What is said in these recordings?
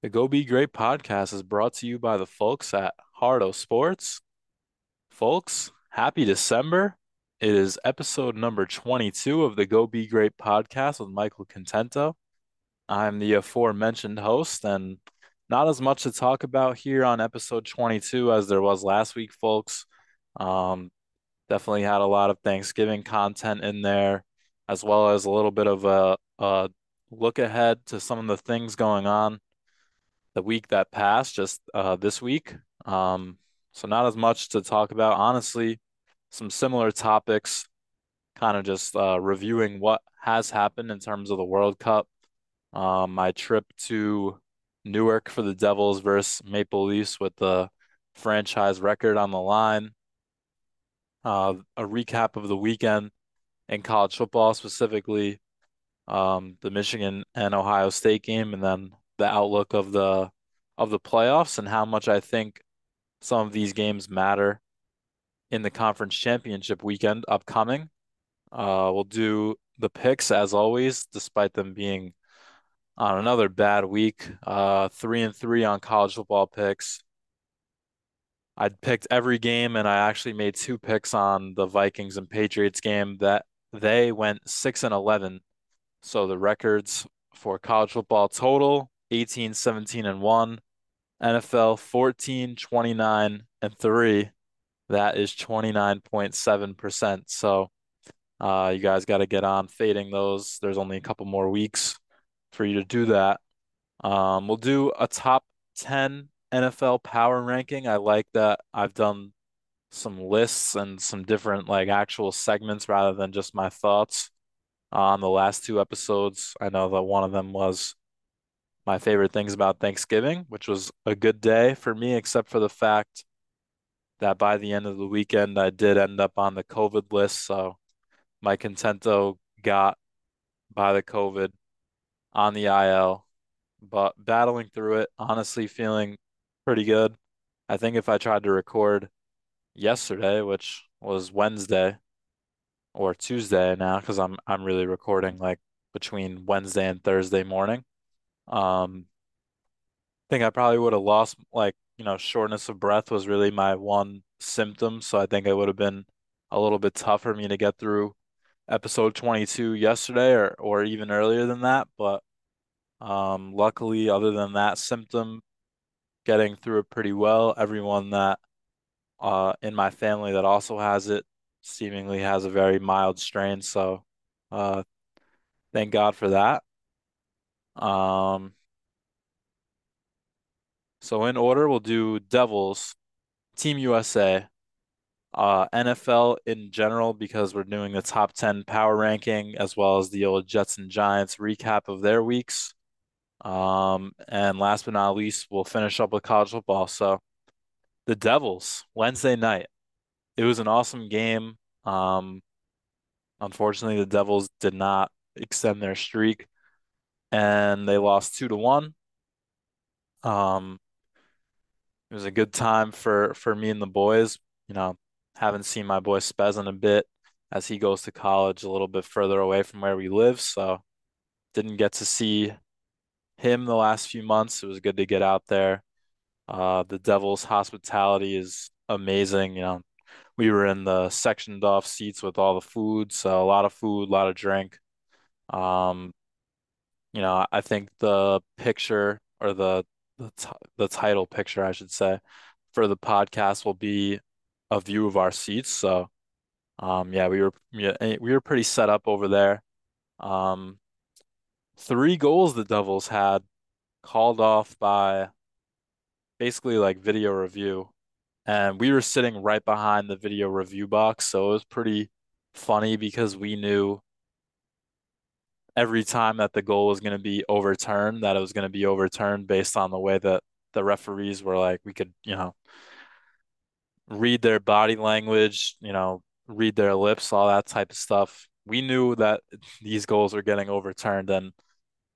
The Go Be Great podcast is brought to you by the folks at Hardo Sports. Folks, happy December. It is episode number 22 of the Go Be Great podcast with Michael Contento. I'm the aforementioned host, and not as much to talk about here on episode 22 as there was last week, folks. Um, definitely had a lot of Thanksgiving content in there, as well as a little bit of a, a look ahead to some of the things going on the week that passed, just uh, this week. Um, so not as much to talk about. Honestly, some similar topics, kind of just uh, reviewing what has happened in terms of the World Cup. Um, my trip to Newark for the Devils versus Maple Leafs with the franchise record on the line. Uh, a recap of the weekend in college football, specifically um, the Michigan and Ohio State game, and then the outlook of the of the playoffs and how much I think some of these games matter in the conference championship weekend upcoming. Uh, we'll do the picks as always, despite them being on another bad week. Uh, three and three on college football picks. I'd picked every game, and I actually made two picks on the Vikings and Patriots game that they went six and eleven. So the records for college football total 18, 17, and 1. NFL 14, 29, and 3. That is 29.7%. So uh, you guys got to get on fading those. There's only a couple more weeks for you to do that. Um, we'll do a top 10 NFL power ranking. I like that I've done some lists and some different like actual segments rather than just my thoughts on the last two episodes. I know that one of them was my favorite things about Thanksgiving, which was a good day for me, except for the fact that by the end of the weekend, I did end up on the COVID list. So my Contento got by the COVID on the IL, but battling through it, honestly feeling pretty good. I think if I tried to record yesterday, which was Wednesday or Tuesday now, because I'm I'm really recording like between Wednesday and Thursday morning. Um, I think I probably would have lost like, you know, shortness of breath was really my one symptom. So I think it would have been a little bit tough for me to get through episode 22 yesterday or or even earlier than that. But um, luckily, other than that symptom, getting through it pretty well. Everyone that uh in my family that also has it seemingly has a very mild strain. So uh, thank God for that. Um, so in order, we'll do Devils, Team USA, uh, NFL in general because we're doing the top 10 power ranking as well as the old Jets and Giants recap of their weeks. Um, and last but not least, we'll finish up with college football. So the Devils, Wednesday night. It was an awesome game. Um, unfortunately, the Devils did not extend their streak and they lost two to one. Um, it was a good time for for me and the boys. You know, haven't seen my boy Spez in a bit as he goes to college a little bit further away from where we live, so didn't get to see him the last few months. It was good to get out there. Uh, the Devils' hospitality is amazing. You know, we were in the sectioned off seats with all the food, so a lot of food, a lot of drink. Um, you know, I think the picture or the the, t the title picture, I should say, for the podcast will be a view of our seats. So, um, yeah, we were yeah, eh, we were pretty set up over there. Um, three goals the Devils had called off by basically like video review, and we were sitting right behind the video review box, so it was pretty funny because we knew every time that the goal was going to be overturned, that it was going to be overturned based on the way that the referees were like, we could, you know, read their body language, you know, read their lips, all that type of stuff. We knew that these goals were getting overturned. And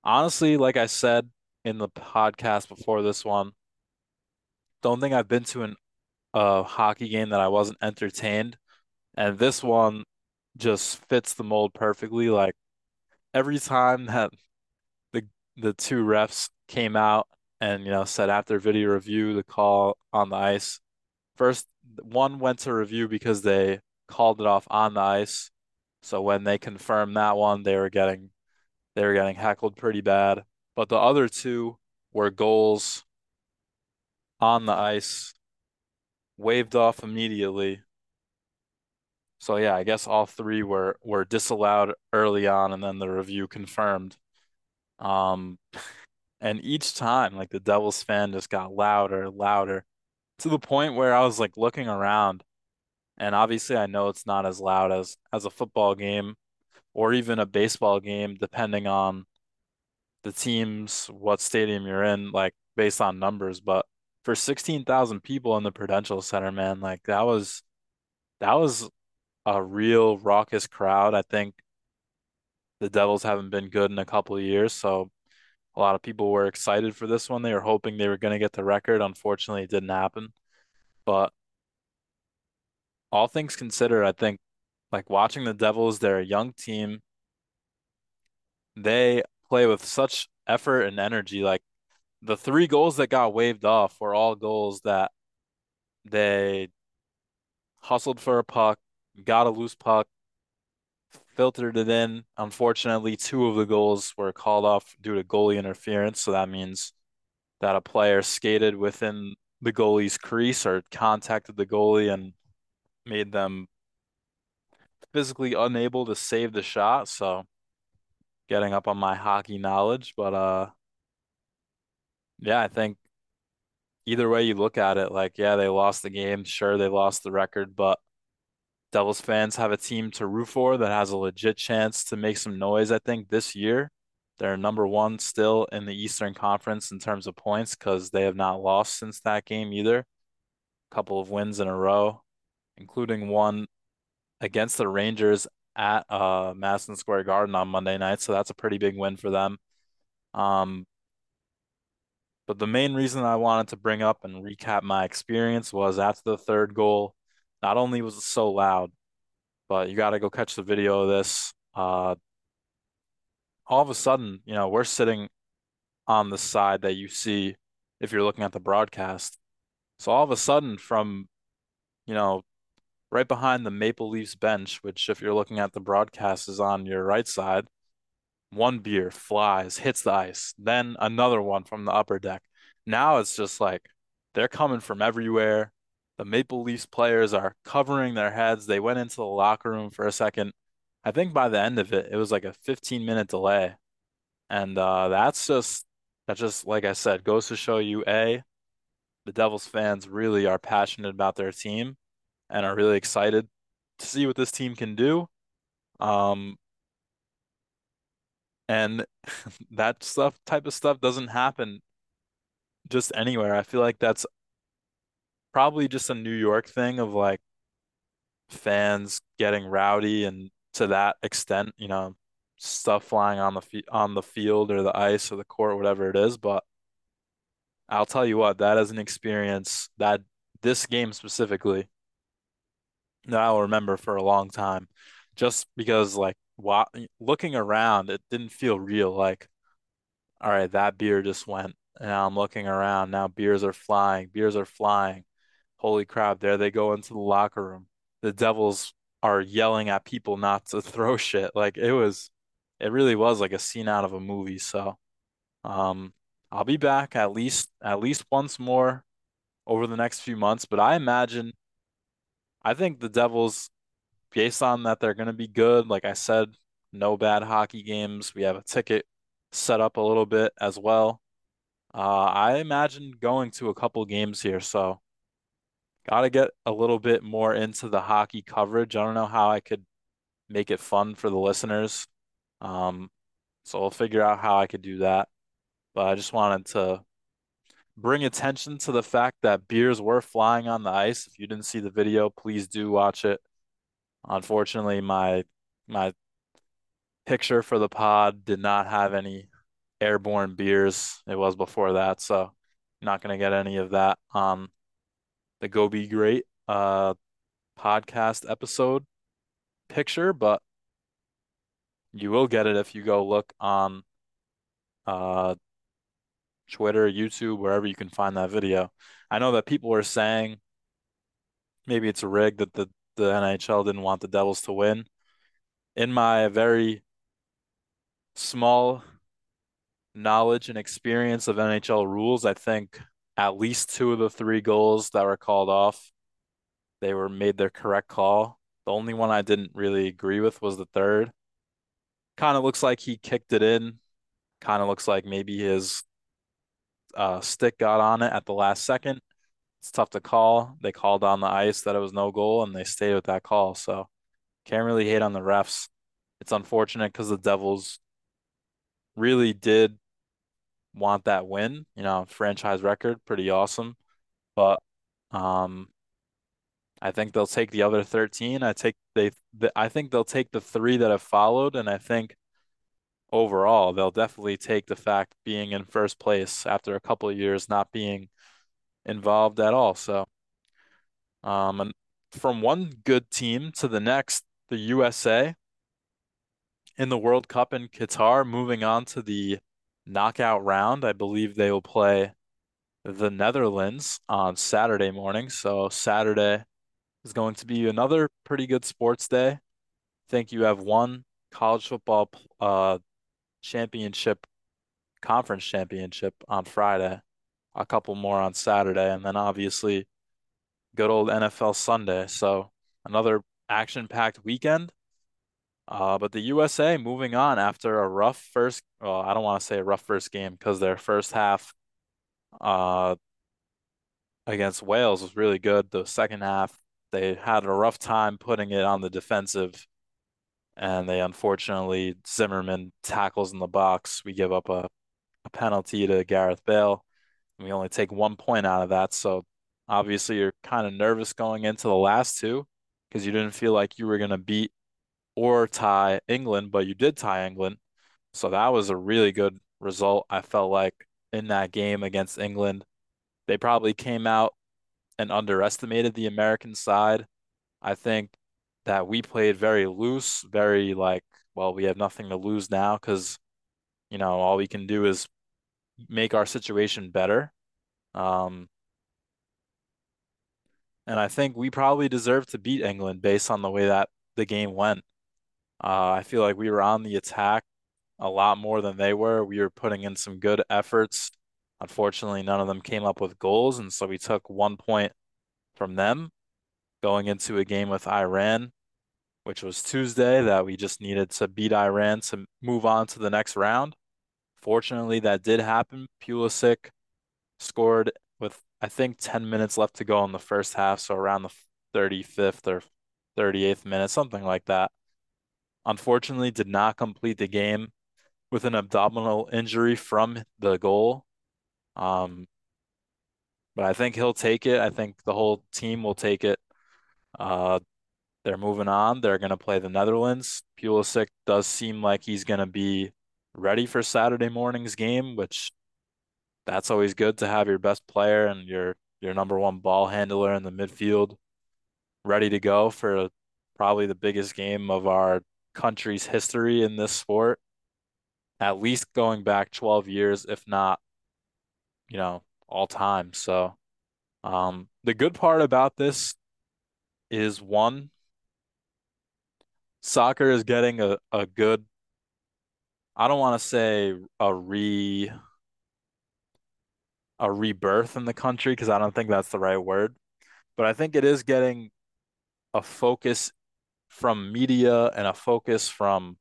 honestly, like I said in the podcast before this one, don't think I've been to an a hockey game that I wasn't entertained. And this one just fits the mold perfectly. Like every time that the the two refs came out and you know said after video review the call on the ice. First, one went to review because they called it off on the ice. So when they confirmed that one, they were getting they were getting heckled pretty bad. But the other two were goals on the ice, waved off immediately. So yeah, I guess all three were were disallowed early on, and then the review confirmed. Um, and each time, like the Devils fan just got louder, louder, to the point where I was like looking around, and obviously I know it's not as loud as as a football game or even a baseball game, depending on the teams, what stadium you're in, like based on numbers. But for 16,000 people in the Prudential Center, man, like that was that was a real raucous crowd. I think the Devils haven't been good in a couple of years, so a lot of people were excited for this one. They were hoping they were going to get the record. Unfortunately, it didn't happen. But all things considered, I think like watching the Devils, they're a young team. They play with such effort and energy. Like the three goals that got waved off were all goals that they hustled for a puck, got a loose puck, filtered it in. Unfortunately, two of the goals were called off due to goalie interference. So that means that a player skated within the goalie's crease or contacted the goalie and made them physically unable to save the shot. So getting up on my hockey knowledge, but uh yeah, I think either way you look at it, like yeah, they lost the game, sure they lost the record, but Devils fans have a team to root for that has a legit chance to make some noise, I think, this year. They're number one still in the Eastern Conference in terms of points because they have not lost since that game either. A couple of wins in a row, including one against the Rangers at uh Madison Square Garden on Monday night, so that's a pretty big win for them. Um, but the main reason I wanted to bring up and recap my experience was after the third goal, not only was it so loud, but you got to go catch the video of this. Uh, all of a sudden, you know, we're sitting on the side that you see if you're looking at the broadcast. So all of a sudden, from, you know, right behind the Maple Leafs bench, which if you're looking at the broadcast is on your right side, one beer flies, hits the ice, then another one from the upper deck. Now it's just like they're coming from everywhere. The Maple Leafs players are covering their heads. They went into the locker room for a second. I think by the end of it, it was like a 15 minute delay. And uh, that's just that just like I said, goes to show you A, the Devils fans really are passionate about their team and are really excited to see what this team can do. Um, and that stuff type of stuff doesn't happen just anywhere. I feel like that's probably just a New York thing of like fans getting rowdy and to that extent, you know, stuff flying on the on the field or the ice or the court, whatever it is. But I'll tell you what, that is an experience that this game specifically that I'll remember for a long time, just because like wa looking around, it didn't feel real. Like, all right, that beer just went. And now I'm looking around. Now beers are flying. Beers are flying. Holy crap, there they go into the locker room. The Devils are yelling at people not to throw shit. Like it was, it really was like a scene out of a movie. So, um, I'll be back at least at least once more over the next few months. But I imagine, I think the Devils, based on that, they're gonna be good. Like I said, no bad hockey games. We have a ticket set up a little bit as well. Uh, I imagine going to a couple games here, so got to get a little bit more into the hockey coverage. I don't know how I could make it fun for the listeners. Um, so I'll figure out how I could do that. But I just wanted to bring attention to the fact that beers were flying on the ice. If you didn't see the video, please do watch it. Unfortunately, my my picture for the pod did not have any airborne beers. It was before that, so not gonna get any of that on the Go Be Great uh podcast episode picture, but you will get it if you go look on uh Twitter, YouTube, wherever you can find that video. I know that people are saying maybe it's a rig that the, the NHL didn't want the Devils to win. In my very small knowledge and experience of NHL rules, I think at least two of the three goals that were called off, they were made their correct call. The only one I didn't really agree with was the third. Kind of looks like he kicked it in. Kind of looks like maybe his uh, stick got on it at the last second. It's tough to call. They called on the ice that it was no goal, and they stayed with that call. So can't really hate on the refs. It's unfortunate because the Devils really did want that win. You know, franchise record, pretty awesome. But um, I think they'll take the other 13. I take they, the, I think they'll take the three that have followed, and I think overall they'll definitely take the fact being in first place after a couple of years not being involved at all. So, um, and from one good team to the next, the USA in the World Cup in Qatar, moving on to the knockout round. I believe they will play the Netherlands on Saturday morning. So Saturday is going to be another pretty good sports day. I think you have one college football uh championship conference championship on Friday, a couple more on Saturday, and then obviously good old NFL Sunday. So another action-packed weekend. Uh, but the USA moving on after a rough first, well, I don't want to say a rough first game because their first half uh, against Wales was really good. The second half, they had a rough time putting it on the defensive, and they unfortunately, Zimmerman tackles in the box. We give up a, a penalty to Gareth Bale. We only take one point out of that. So obviously, you're kind of nervous going into the last two because you didn't feel like you were going to beat or tie England, but you did tie England. So that was a really good result. I felt like in that game against England, they probably came out and underestimated the American side. I think that we played very loose, very like, well, we have nothing to lose now because, you know, all we can do is make our situation better. Um, and I think we probably deserve to beat England based on the way that the game went. Uh, I feel like we were on the attack a lot more than they were. We were putting in some good efforts. Unfortunately, none of them came up with goals, and so we took one point from them going into a game with Iran, which was Tuesday, that we just needed to beat Iran to move on to the next round. Fortunately, that did happen. Pulisic scored with, I think, 10 minutes left to go in the first half, so around the 35th or 38th minute, something like that unfortunately did not complete the game with an abdominal injury from the goal. Um, but I think he'll take it. I think the whole team will take it. Uh, they're moving on. They're going to play the Netherlands. Pulisic does seem like he's going to be ready for Saturday morning's game, which that's always good to have your best player and your your number one ball handler in the midfield ready to go for probably the biggest game of our country's history in this sport, at least going back 12 years, if not, you know, all time. So, um, the good part about this is one, soccer is getting a, a good, I don't want to say a re a rebirth in the country because I don't think that's the right word, but I think it is getting a focus from media and a focus from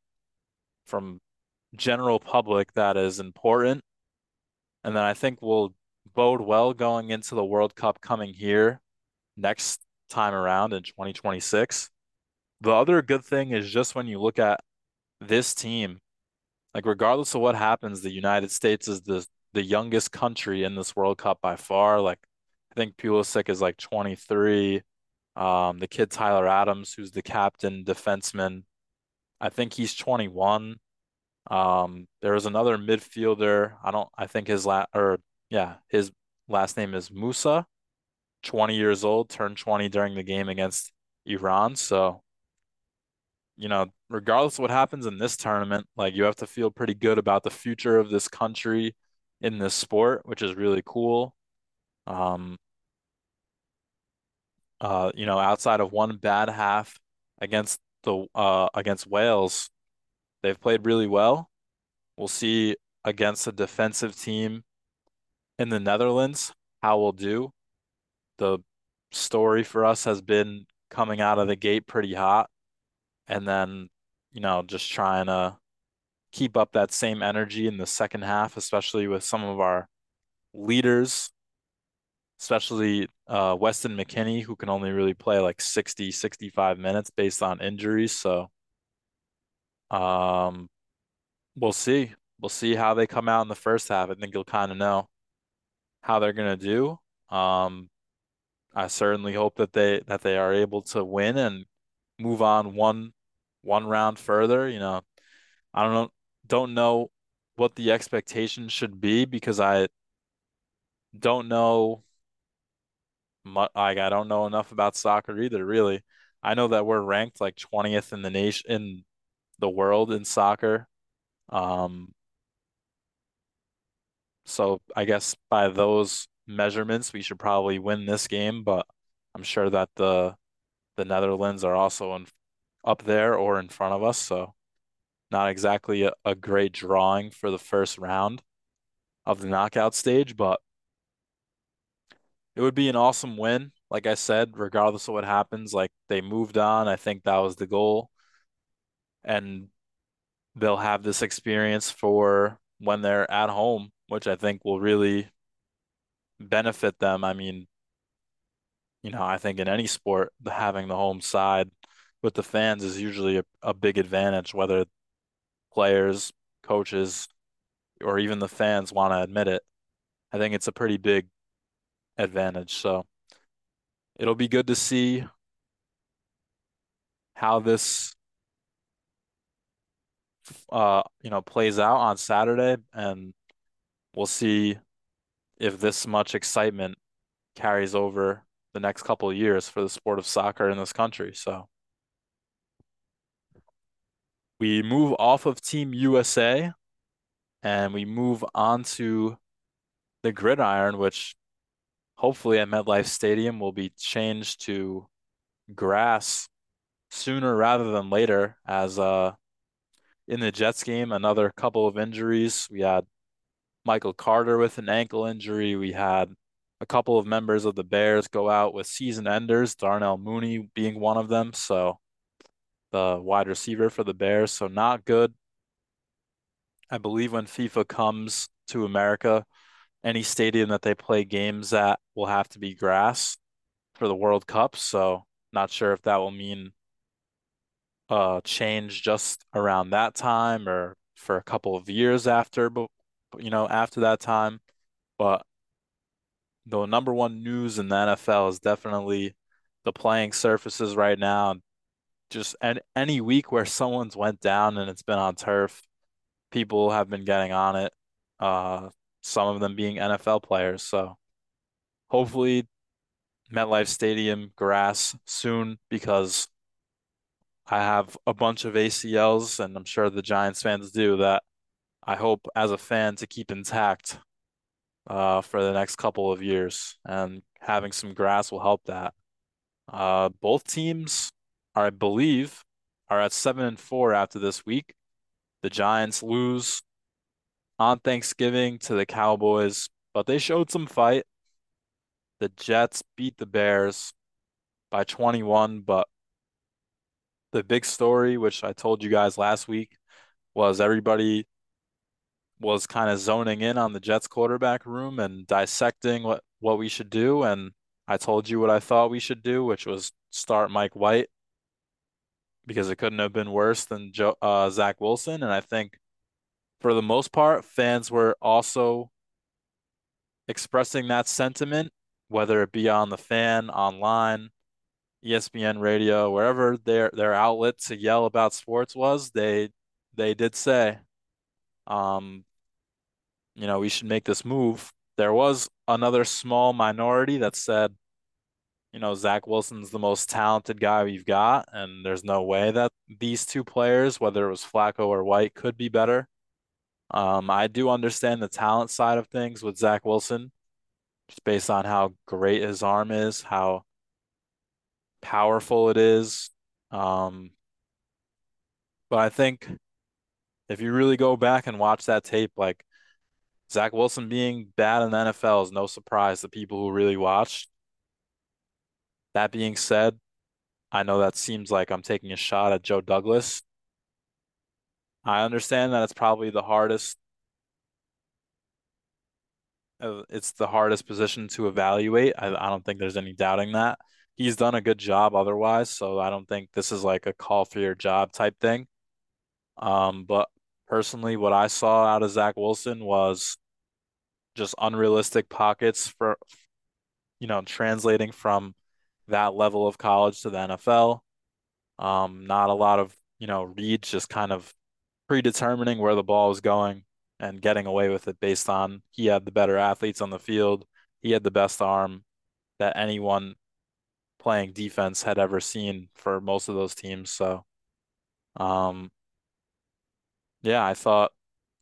from general public that is important. And then I think will bode well going into the World Cup coming here next time around in 2026. The other good thing is just when you look at this team, like regardless of what happens, the United States is the the youngest country in this World Cup by far. Like I think Pulisic is like 23. Um, the kid Tyler Adams, who's the captain defenseman, I think he's 21. Um, there was another midfielder. I don't. I think his last or yeah, his last name is Musah. 20 years old, turned 20 during the game against Iran. So, you know, regardless of what happens in this tournament, like you have to feel pretty good about the future of this country. in this sport, which is really cool. Um, uh, you know, outside of one bad half against the uh against Wales, they've played really well. We'll see against a defensive team in the Netherlands how we'll do. The story for us has been coming out of the gate pretty hot and then, you know, just trying to keep up that same energy in the second half, especially with some of our leaders, especially uh, Weston McKennie, who can only really play like 60, 65 minutes based on injuries. So um, we'll see. We'll see how they come out in the first half. I think you'll kind of know how they're gonna do. Um, I certainly hope that they that they are able to win and move on one one round further. You know, I don't know don't know what the expectation should be because I don't know like I don't know enough about soccer either, really. I know that we're ranked like 20th in the nation in the world in soccer. Um, so I guess by those measurements, we should probably win this game, but I'm sure that the the Netherlands are also in, up there or in front of us, so not exactly a, a great drawing for the first round of the knockout stage, but it would be an awesome win. Like I said, regardless of what happens, like they moved on. I think that was the goal. And they'll have this experience for when they're at home, which I think will really benefit them. I mean, you know, I think in any sport, having the home side with the fans is usually a, a big advantage, whether players, coaches, or even the fans want to admit it. I think it's a pretty big advantage. So it'll be good to see how this uh you know plays out on Saturday and we'll see if this much excitement carries over the next couple of years for the sport of soccer in this country. So we move off of Team USA and we move on to the gridiron, which hopefully at MetLife Stadium will be changed to grass sooner rather than later as uh in the Jets game another couple of injuries. We had Michael Carter with an ankle injury. We had a couple of members of the Bears go out with season enders Darnell Mooney being one of them. So the wide receiver for the Bears so not good. I believe when FIFA comes to America any stadium that they play games at will have to be grass for the World Cup. So not sure if that will mean a change just around that time or for a couple of years after, but you know, after that time. But the number one news in the NFL is definitely the playing surfaces right now. Just any, any week where someone's went down and it's been on turf, people have been getting on it. Uh, some of them being NFL players. So hopefully MetLife Stadium grass soon because I have a bunch of ACLs and I'm sure the Giants fans do that I hope as a fan to keep intact uh, for the next couple of years and having some grass will help that. Uh, both teams, I believe, are at seven and four after this week. The Giants lose on Thanksgiving to the Cowboys, but they showed some fight. The Jets beat the Bears by 21, but the big story, which I told you guys last week, was everybody was kind of zoning in on the Jets quarterback room and dissecting what what we should do and I told you what I thought we should do, which was start Mike White because it couldn't have been worse than Joe, uh, Zach Wilson. And I think for the most part, fans were also expressing that sentiment, whether it be on the fan, online, ESPN radio, wherever their their outlet to yell about sports was, they they did say, um, you know, we should make this move. There was another small minority that said, you know, Zach Wilson's the most talented guy we've got, and there's no way that these two players, whether it was Flacco or White, could be better. Um, I do understand the talent side of things with Zach Wilson, just based on how great his arm is, how powerful it is. Um, but I think if you really go back and watch that tape, like Zach Wilson being bad in the NFL is no surprise to people who really watched. That being said, I know that seems like I'm taking a shot at Joe Douglas. I understand that it's probably the hardest uh, it's the hardest position to evaluate. I, I don't think there's any doubting that. He's done a good job otherwise, so I don't think this is like a call for your job type thing. Um, but personally, what I saw out of Zach Wilson was just unrealistic pockets for, you know, translating from that level of college to the NFL. Um, not a lot of, you know, reads, just kind of predetermining where the ball was going and getting away with it based on he had the better athletes on the field. He had the best arm that anyone playing defense had ever seen for most of those teams. So, um, yeah, I thought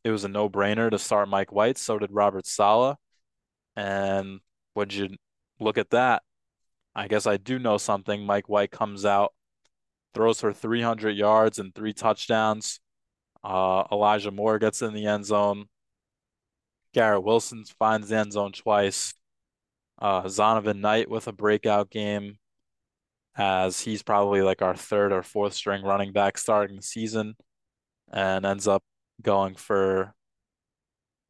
it was a no-brainer to start Mike White. So did Robert Saleh. And would you look at that? I guess I do know something. Mike White comes out, throws for 300 yards and three touchdowns. Uh, Elijah Moore gets in the end zone. Garrett Wilson finds the end zone twice. Uh, Zonovan Knight with a breakout game as he's probably like our third or fourth string running back starting the season and ends up going for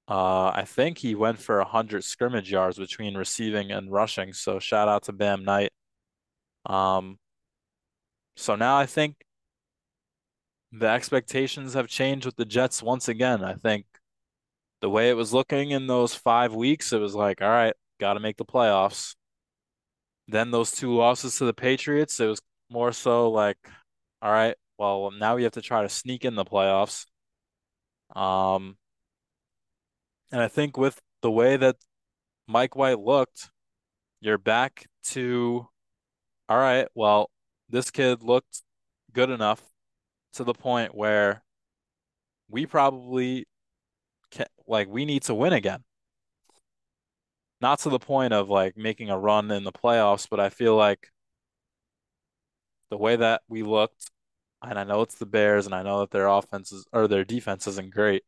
uh, I think he went for 100 scrimmage yards between receiving and rushing. So shout out to Bam Knight. Um, so now I think the expectations have changed with the Jets once again. I think the way it was looking in those five weeks, it was like, all right, got to make the playoffs. Then those two losses to the Patriots, it was more so like, all right, well, now we have to try to sneak in the playoffs. Um, and I think with the way that Mike White looked, you're back to, all right, well, this kid looked good enough to the point where we probably can, like we need to win again. Not to the point of like making a run in the playoffs, but I feel like the way that we looked, and I know it's the Bears, and I know that their offenses or their defense isn't great,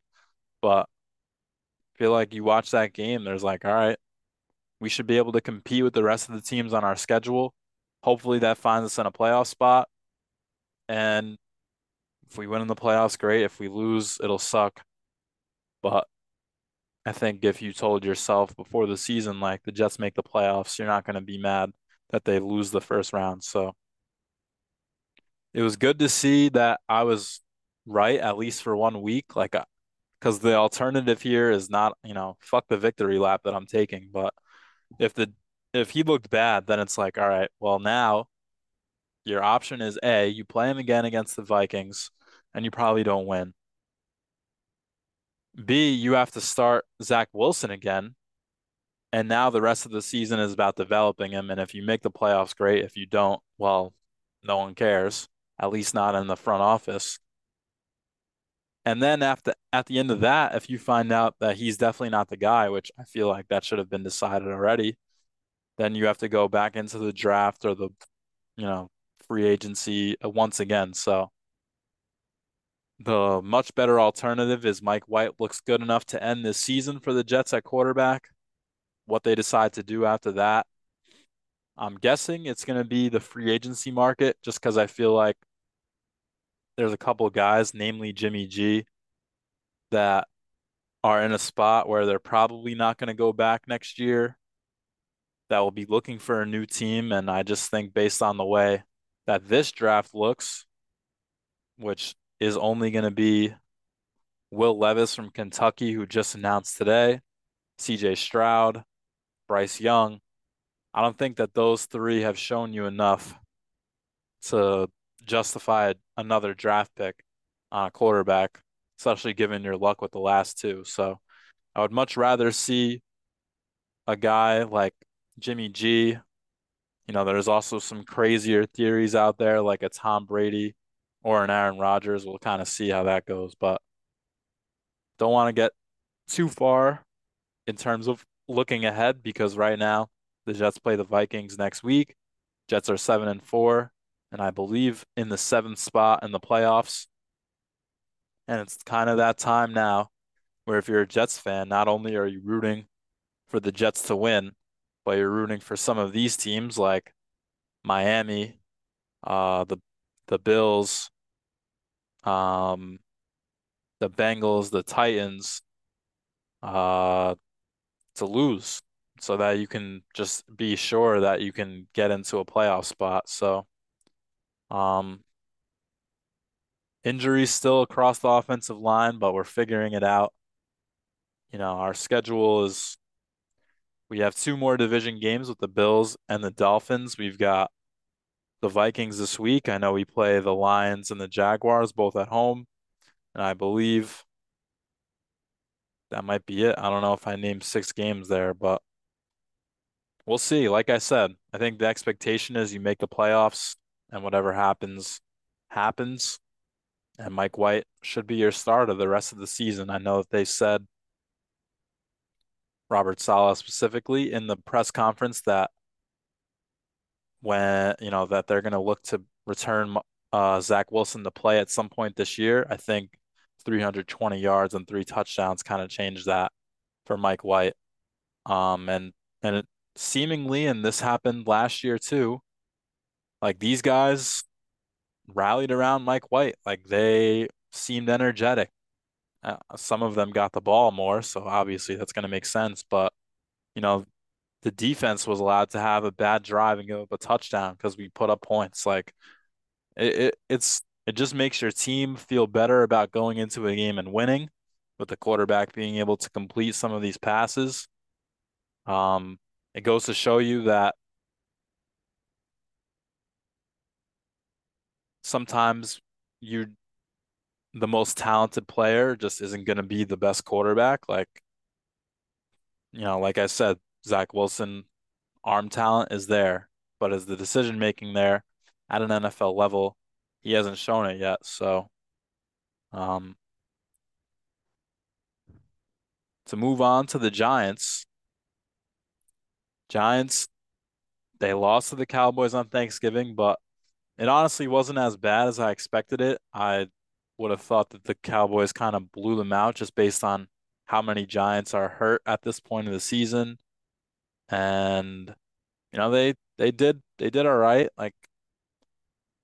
but I feel like you watch that game, there's like, all right, we should be able to compete with the rest of the teams on our schedule. Hopefully that finds us in a playoff spot. And if we win in the playoffs, great. If we lose, it'll suck. But I think if you told yourself before the season, like the Jets make the playoffs, you're not going to be mad that they lose the first round. So it was good to see that I was right, at least for one week. Like, uh, because the alternative here is not, you know, fuck the victory lap that I'm taking. But if the if he looked bad, then it's like, all right, well now your option is A, you play him again against the Vikings and you probably don't win. B, you have to start Zach Wilson again. And now the rest of the season is about developing him. And if you make the playoffs, great. If you don't, well, no one cares, at least not in the front office. And then after at the end of that, if you find out that he's definitely not the guy, which I feel like that should have been decided already, then you have to go back into the draft or the, you know, free agency uh, once again. So the much better alternative is Mike White looks good enough to end this season for the Jets at quarterback. What they decide to do after that, I'm guessing it's going to be the free agency market just because I feel like there's a couple guys, namely Jimmy G, that are in a spot where they're probably not going to go back next year, that will be looking for a new team. And I just think based on the way that this draft looks, which is only going to be Will Levis from Kentucky, who just announced today, CJ Stroud, Bryce Young. I don't think that those three have shown you enough to justify another draft pick on a quarterback, especially given your luck with the last two. So I would much rather see a guy like Jimmy G. You know, there's also some crazier theories out there, like a Tom Brady or an Aaron Rodgers. We'll kind of see how that goes. But don't want to get too far in terms of looking ahead because right now the Jets play the Vikings next week. Jets are seven and four, and I believe in the seventh spot in the playoffs. And it's kind of that time now where if you're a Jets fan, not only are you rooting for the Jets to win, but you're rooting for some of these teams like Miami, uh, the the Bills, um, the Bengals, the Titans, uh, to lose so that you can just be sure that you can get into a playoff spot. So, um, injuries still across the offensive line, but we're figuring it out. You know, our schedule is we have two more division games with the Bills and the Dolphins. We've got the Vikings this week. I know we play the Lions and the Jaguars both at home, and I believe that might be it. I don't know if I named six games there, but we'll see. Like I said, I think the expectation is you make the playoffs and whatever happens, happens. And Mike White should be your starter the rest of the season. I know that they said Robert Saleh specifically in the press conference that when, you know, that they're going to look to return uh, Zach Wilson to play at some point this year. I think 320 yards and three touchdowns kind of changed that for Mike White. Um, and and it seemingly, and this happened last year too, like these guys rallied around Mike White. Like they seemed energetic. Uh, some of them got the ball more, so obviously that's going to make sense. But you know, the defense was allowed to have a bad drive and give up a touchdown because we put up points. Like it, it, it's it just makes your team feel better about going into a game and winning, with the quarterback being able to complete some of these passes. Um, it goes to show you that sometimes you the most talented player just isn't going to be the best quarterback. Like, you know, like I said, Zach Wilson arm talent is there, but is the decision making there at an NFL level? He hasn't shown it yet. So, um, to move on to the Giants, Giants, they lost to the Cowboys on Thanksgiving, but it honestly wasn't as bad as I expected it. I would have thought that the Cowboys kind of blew them out just based on how many Giants are hurt at this point of the season. And you know, they they did they did all right. Like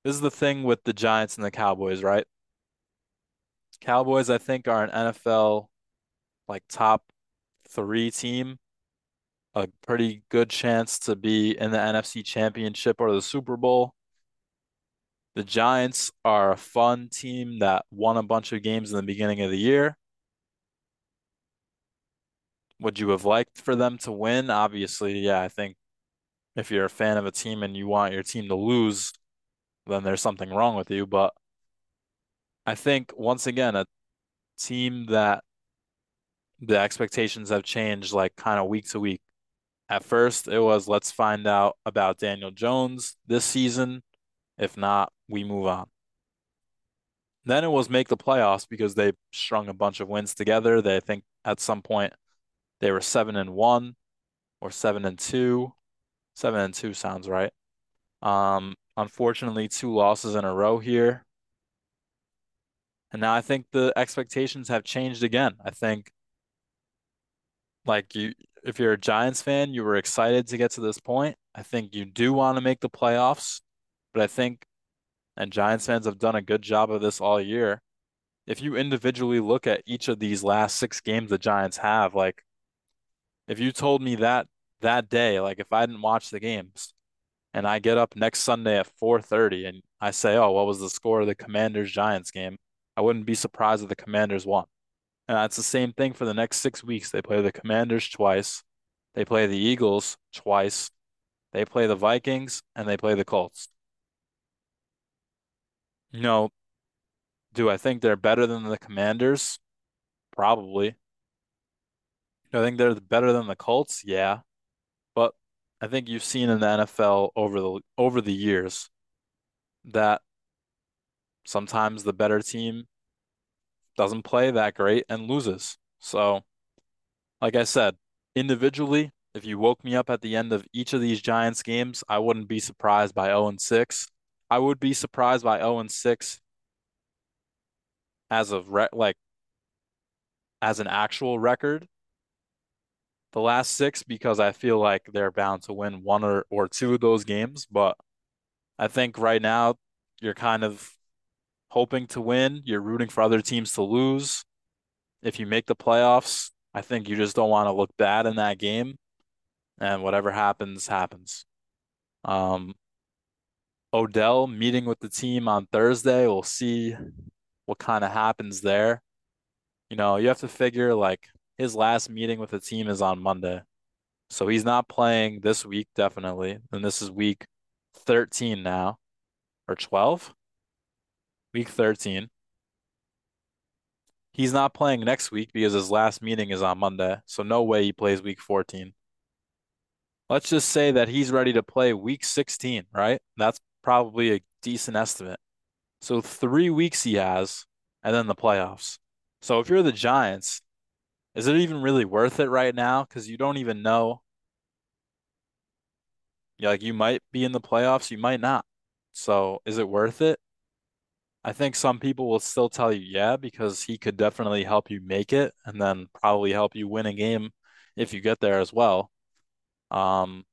this is the thing with the Giants and the Cowboys, right? Cowboys, I think, are an NFL like top three team a pretty good chance to be in the NFC Championship or the Super Bowl. The Giants are a fun team that won a bunch of games in the beginning of the year. Would you have liked for them to win? Obviously, yeah, I think if you're a fan of a team and you want your team to lose, then there's something wrong with you. But I think once again, a team that the expectations have changed like kind of week to week. At first, it was let's find out about Daniel Jones this season. If not, we move on. Then it was make the playoffs because they strung a bunch of wins together. They think at some point they were seven and one or seven and two. Seven and two sounds right. Um, unfortunately, two losses in a row here. And now I think the expectations have changed again. I think like you if you're a Giants fan, you were excited to get to this point. I think you do want to make the playoffs, but I think, and Giants fans have done a good job of this all year. If you individually look at each of these last six games the Giants have, like, if you told me that that day, like if I didn't watch the games, and I get up next Sunday at 4:30 and I say, "Oh, what was the score of the Commanders Giants game?" I wouldn't be surprised if the Commanders won. And that's the same thing for the next six weeks. They play the Commanders twice, they play the Eagles twice, they play the Vikings, and they play the Colts. You know, do I think they're better than the Commanders? Probably. I think they're better than the Colts? Yeah. But I think you've seen in the NFL over the over the years that sometimes the better team doesn't play that great and loses. So, like I said, individually, if you woke me up at the end of each of these Giants games, I wouldn't be surprised by 0 and 6. I would be surprised by 0 and 6 as of re like as an actual record. The last six because I feel like they're bound to win one or, or two of those games, but I think right now you're kind of hoping to win. You're rooting for other teams to lose. If you make the playoffs, I think you just don't want to look bad in that game. And whatever happens, happens. Um, Odell meeting with the team on Thursday. We'll see what kind of happens there. You know, you have to figure like his last meeting with the team is on Monday. So he's not playing this week, definitely. And this is week 13 now, or 12? Week 13. He's not playing next week because his last meeting is on Monday. So no way he plays week 14. Let's just say that he's ready to play week 16, right? That's probably a decent estimate. So three weeks he has, and then the playoffs. So if you're the Giants, is it even really worth it right now? Because you don't even know. Yeah, like you might be in the playoffs, you might not. So is it worth it? I think some people will still tell you, yeah, because he could definitely help you make it and then probably help you win a game if you get there as well. Um,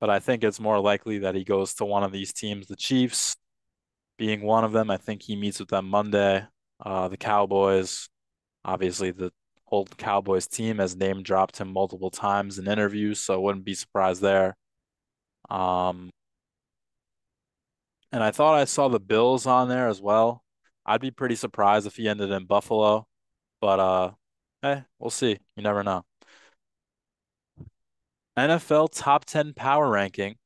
but I think it's more likely that he goes to one of these teams, the Chiefs being one of them. I think he meets with them Monday. Uh, the Cowboys, obviously, the whole Cowboys team has name dropped him multiple times in interviews, so wouldn't be surprised there. Um, and I thought I saw the Bills on there as well. I'd be pretty surprised if he ended in Buffalo, but uh, hey, we'll see. You never know. NFL top 10 power ranking.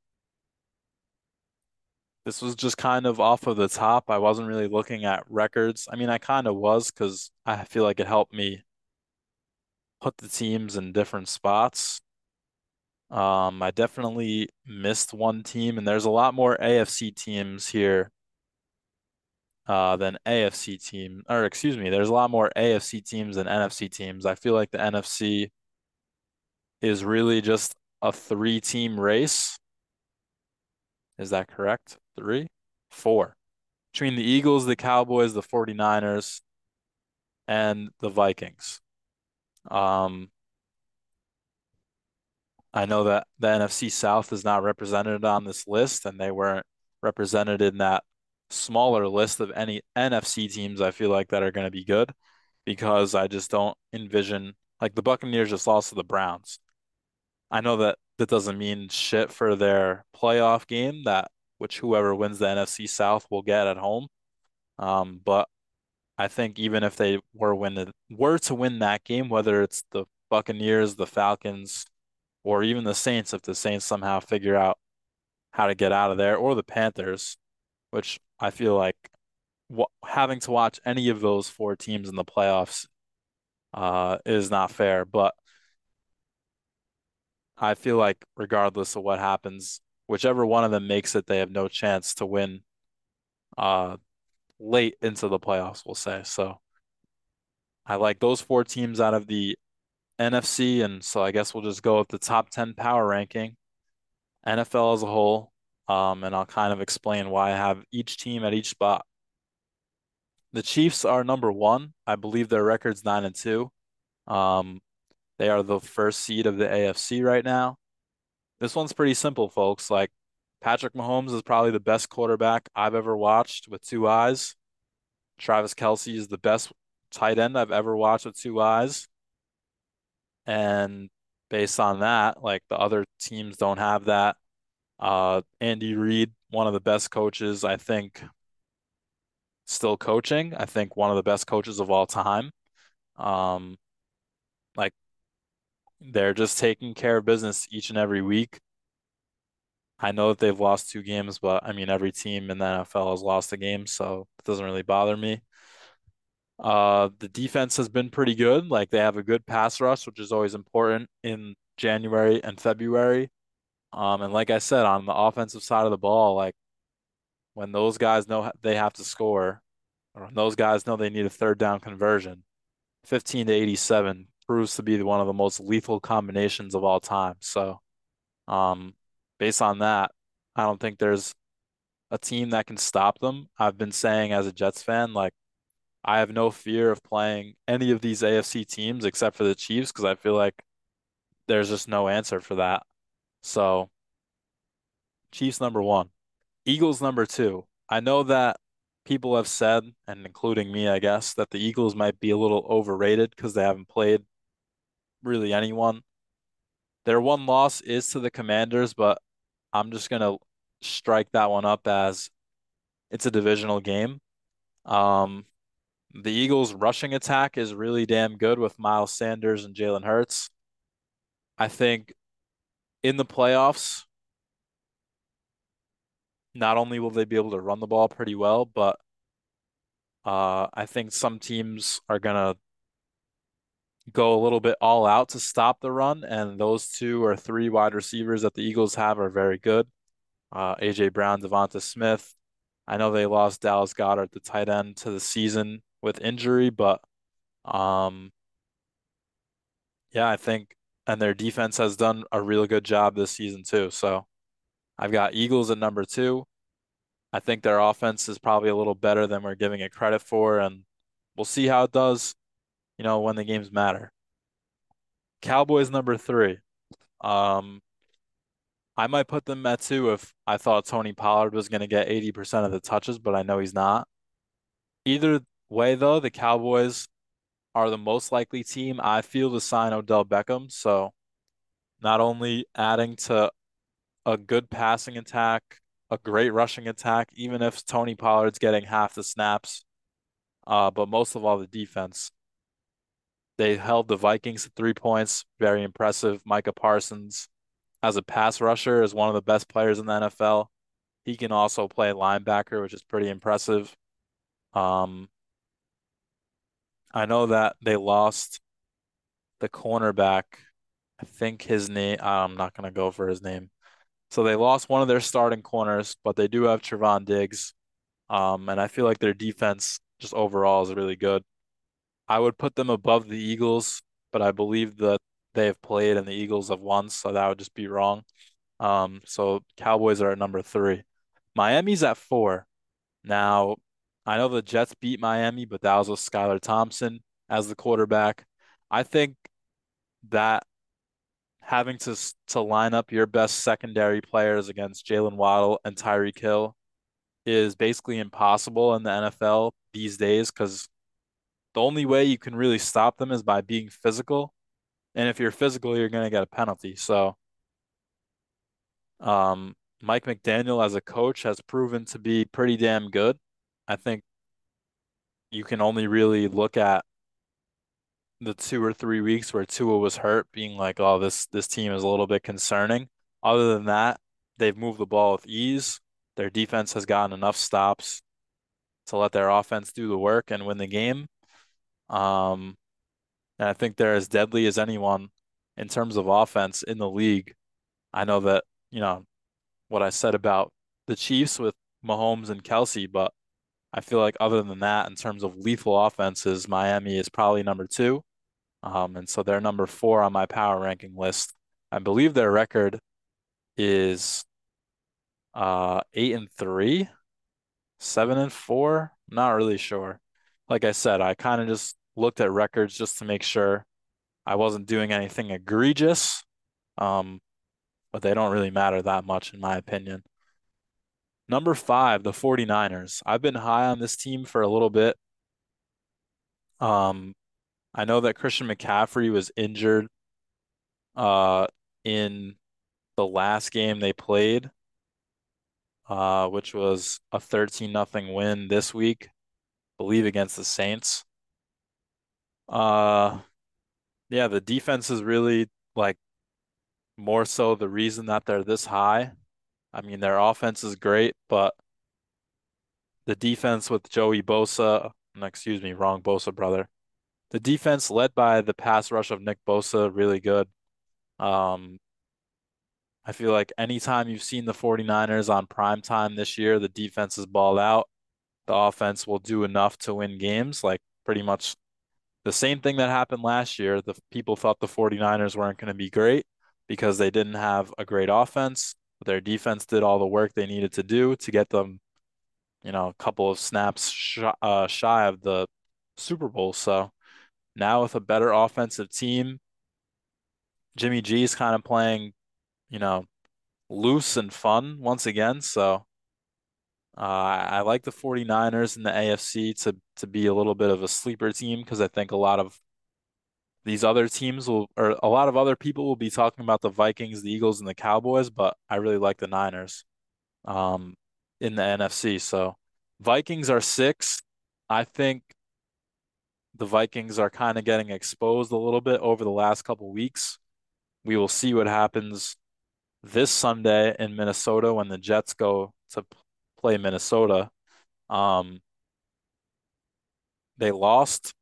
This was just kind of off of the top. I wasn't really looking at records. I mean, I kind of was because I feel like it helped me put the teams in different spots. Um, I definitely missed one team, and there's a lot more AFC teams here uh, than AFC team, or excuse me, there's a lot more AFC teams than NFC teams. I feel like the NFC is really just a three-team race. Is that correct? Three? Four. Between the Eagles, the Cowboys, the 49ers, and the Vikings. Um, I know that the NFC South is not represented on this list, and they weren't represented in that smaller list of any NFC teams I feel like that are going to be good because I just don't envision like the Buccaneers just lost to the Browns. I know that that doesn't mean shit for their playoff game that which whoever wins the NFC South will get at home. Um, but I think even if they were win were to win that game, whether it's the Buccaneers, the Falcons, or even the Saints, if the Saints somehow figure out how to get out of there, or the Panthers, which I feel like having to watch any of those four teams in the playoffs uh, is not fair. But I feel like regardless of what happens, whichever one of them makes it, they have no chance to win uh, late into the playoffs, we'll say. So I like those four teams out of the NFC, and so I guess we'll just go with the top 10 power ranking, NFL as a whole, um, and I'll kind of explain why I have each team at each spot. The Chiefs are number one. I believe their record's nine and two. Um, they are the first seed of the AFC right now. This one's pretty simple, folks. Like Patrick Mahomes is probably the best quarterback I've ever watched with two eyes. Travis Kelce is the best tight end I've ever watched with two eyes. And based on that, like the other teams don't have that. Uh, Andy Reid, one of the best coaches, I think, still coaching. I think one of the best coaches of all time. Um, like they're just taking care of business each and every week. I know that they've lost two games, but I mean every team in the NFL has lost a game, so it doesn't really bother me. Uh, the defense has been pretty good. Like they have a good pass rush, which is always important in January and February. Um, and like I said, on the offensive side of the ball, like when those guys know they have to score, or when those guys know they need a third down conversion, 15 to 87 proves to be one of the most lethal combinations of all time. So, um, based on that, I don't think there's a team that can stop them. I've been saying as a Jets fan, like, I have no fear of playing any of these AFC teams except for the Chiefs because I feel like there's just no answer for that. So, Chiefs number one, Eagles number two. I know that people have said, and including me, I guess, that the Eagles might be a little overrated because they haven't played really anyone. Their one loss is to the Commanders, but I'm just gonna strike that one up as it's a divisional game. Um, the Eagles' rushing attack is really damn good with Miles Sanders and Jalen Hurts. I think in the playoffs, not only will they be able to run the ball pretty well, but uh, I think some teams are gonna go a little bit all out to stop the run, and those two or three wide receivers that the Eagles have are very good. Uh, AJ Brown, Devonta Smith. I know they lost Dallas Goedert, the tight end, to the season with injury, but um, yeah, I think and their defense has done a really good job this season too. So I've got Eagles at number two. I think their offense is probably a little better than we're giving it credit for, and we'll see how it does, you know, when the games matter. Cowboys number three. Um, I might put them at two if I thought Tony Pollard was going to get 80% of the touches, but I know he's not. Either way, though, the Cowboys are the most likely team I feel to sign Odell Beckham. So not only adding to a good passing attack, a great rushing attack, even if Tony Pollard's getting half the snaps, uh, but most of all the defense. They held the Vikings to three points, very impressive. Micah Parsons, as a pass rusher, is one of the best players in the NFL. He can also play linebacker, which is pretty impressive. Um, I know that they lost the cornerback. I think his name, I'm not going to go for his name. So they lost one of their starting corners, but they do have Trevon Diggs. Um, and I feel like their defense just overall is really good. I would put them above the Eagles, but I believe that they have played and the Eagles have won, so that would just be wrong. Um, so Cowboys are at number three. Miami's at four. Now, I know the Jets beat Miami, but that was with Skylar Thompson as the quarterback. I think that having to to line up your best secondary players against Jaylen Waddle and Tyreek Hill is basically impossible in the NFL these days because the only way you can really stop them is by being physical. And if you're physical, you're going to get a penalty. So, um, Mike McDaniel as a coach has proven to be pretty damn good. I think you can only really look at the two or three weeks where Tua was hurt, being like, oh, this this team is a little bit concerning. Other than that, they've moved the ball with ease. Their defense has gotten enough stops to let their offense do the work and win the game. Um, and I think they're as deadly as anyone in terms of offense in the league. I know that, you know, what I said about the Chiefs with Mahomes and Kelce, but I feel like other than that, in terms of lethal offenses, Miami is probably number two. Um, and so they're number four on my power ranking list. I believe their record is uh eight and three, seven and four. Not really sure. Like I said, I kind of just looked at records just to make sure I wasn't doing anything egregious. Um, but they don't really matter that much in my opinion. Number five, the 49ers. I've been high on this team for a little bit. Um, I know that Christian McCaffrey was injured uh in the last game they played, uh, which was a 13 nothing win this week, I believe against the Saints. Uh yeah, the defense is really like more so the reason that they're this high. I mean, their offense is great, but the defense with Joey Bosa, excuse me, wrong Bosa brother. The defense led by the pass rush of Nick Bosa, really good. Um, I feel like anytime you've seen the 49ers on prime time this year, the defense is balled out. The offense will do enough to win games, like pretty much the same thing that happened last year. The people thought the 49ers weren't going to be great because they didn't have a great offense. But their defense did all the work they needed to do to get them, you know, a couple of snaps uh, shy of the Super Bowl. So now with a better offensive team, Jimmy G is kind of playing, you know, loose and fun once again. So uh, I like the 49ers in the AFC to to be a little bit of a sleeper team because I think a lot of these other teams will, or a lot of other people will be talking about the Vikings, the Eagles, and the Cowboys, but I really like the Niners um, in the NFC. So Vikings are six. I think the Vikings are kind of getting exposed a little bit over the last couple weeks. We will see what happens this Sunday in Minnesota when the Jets go to play Minnesota. Um, they lost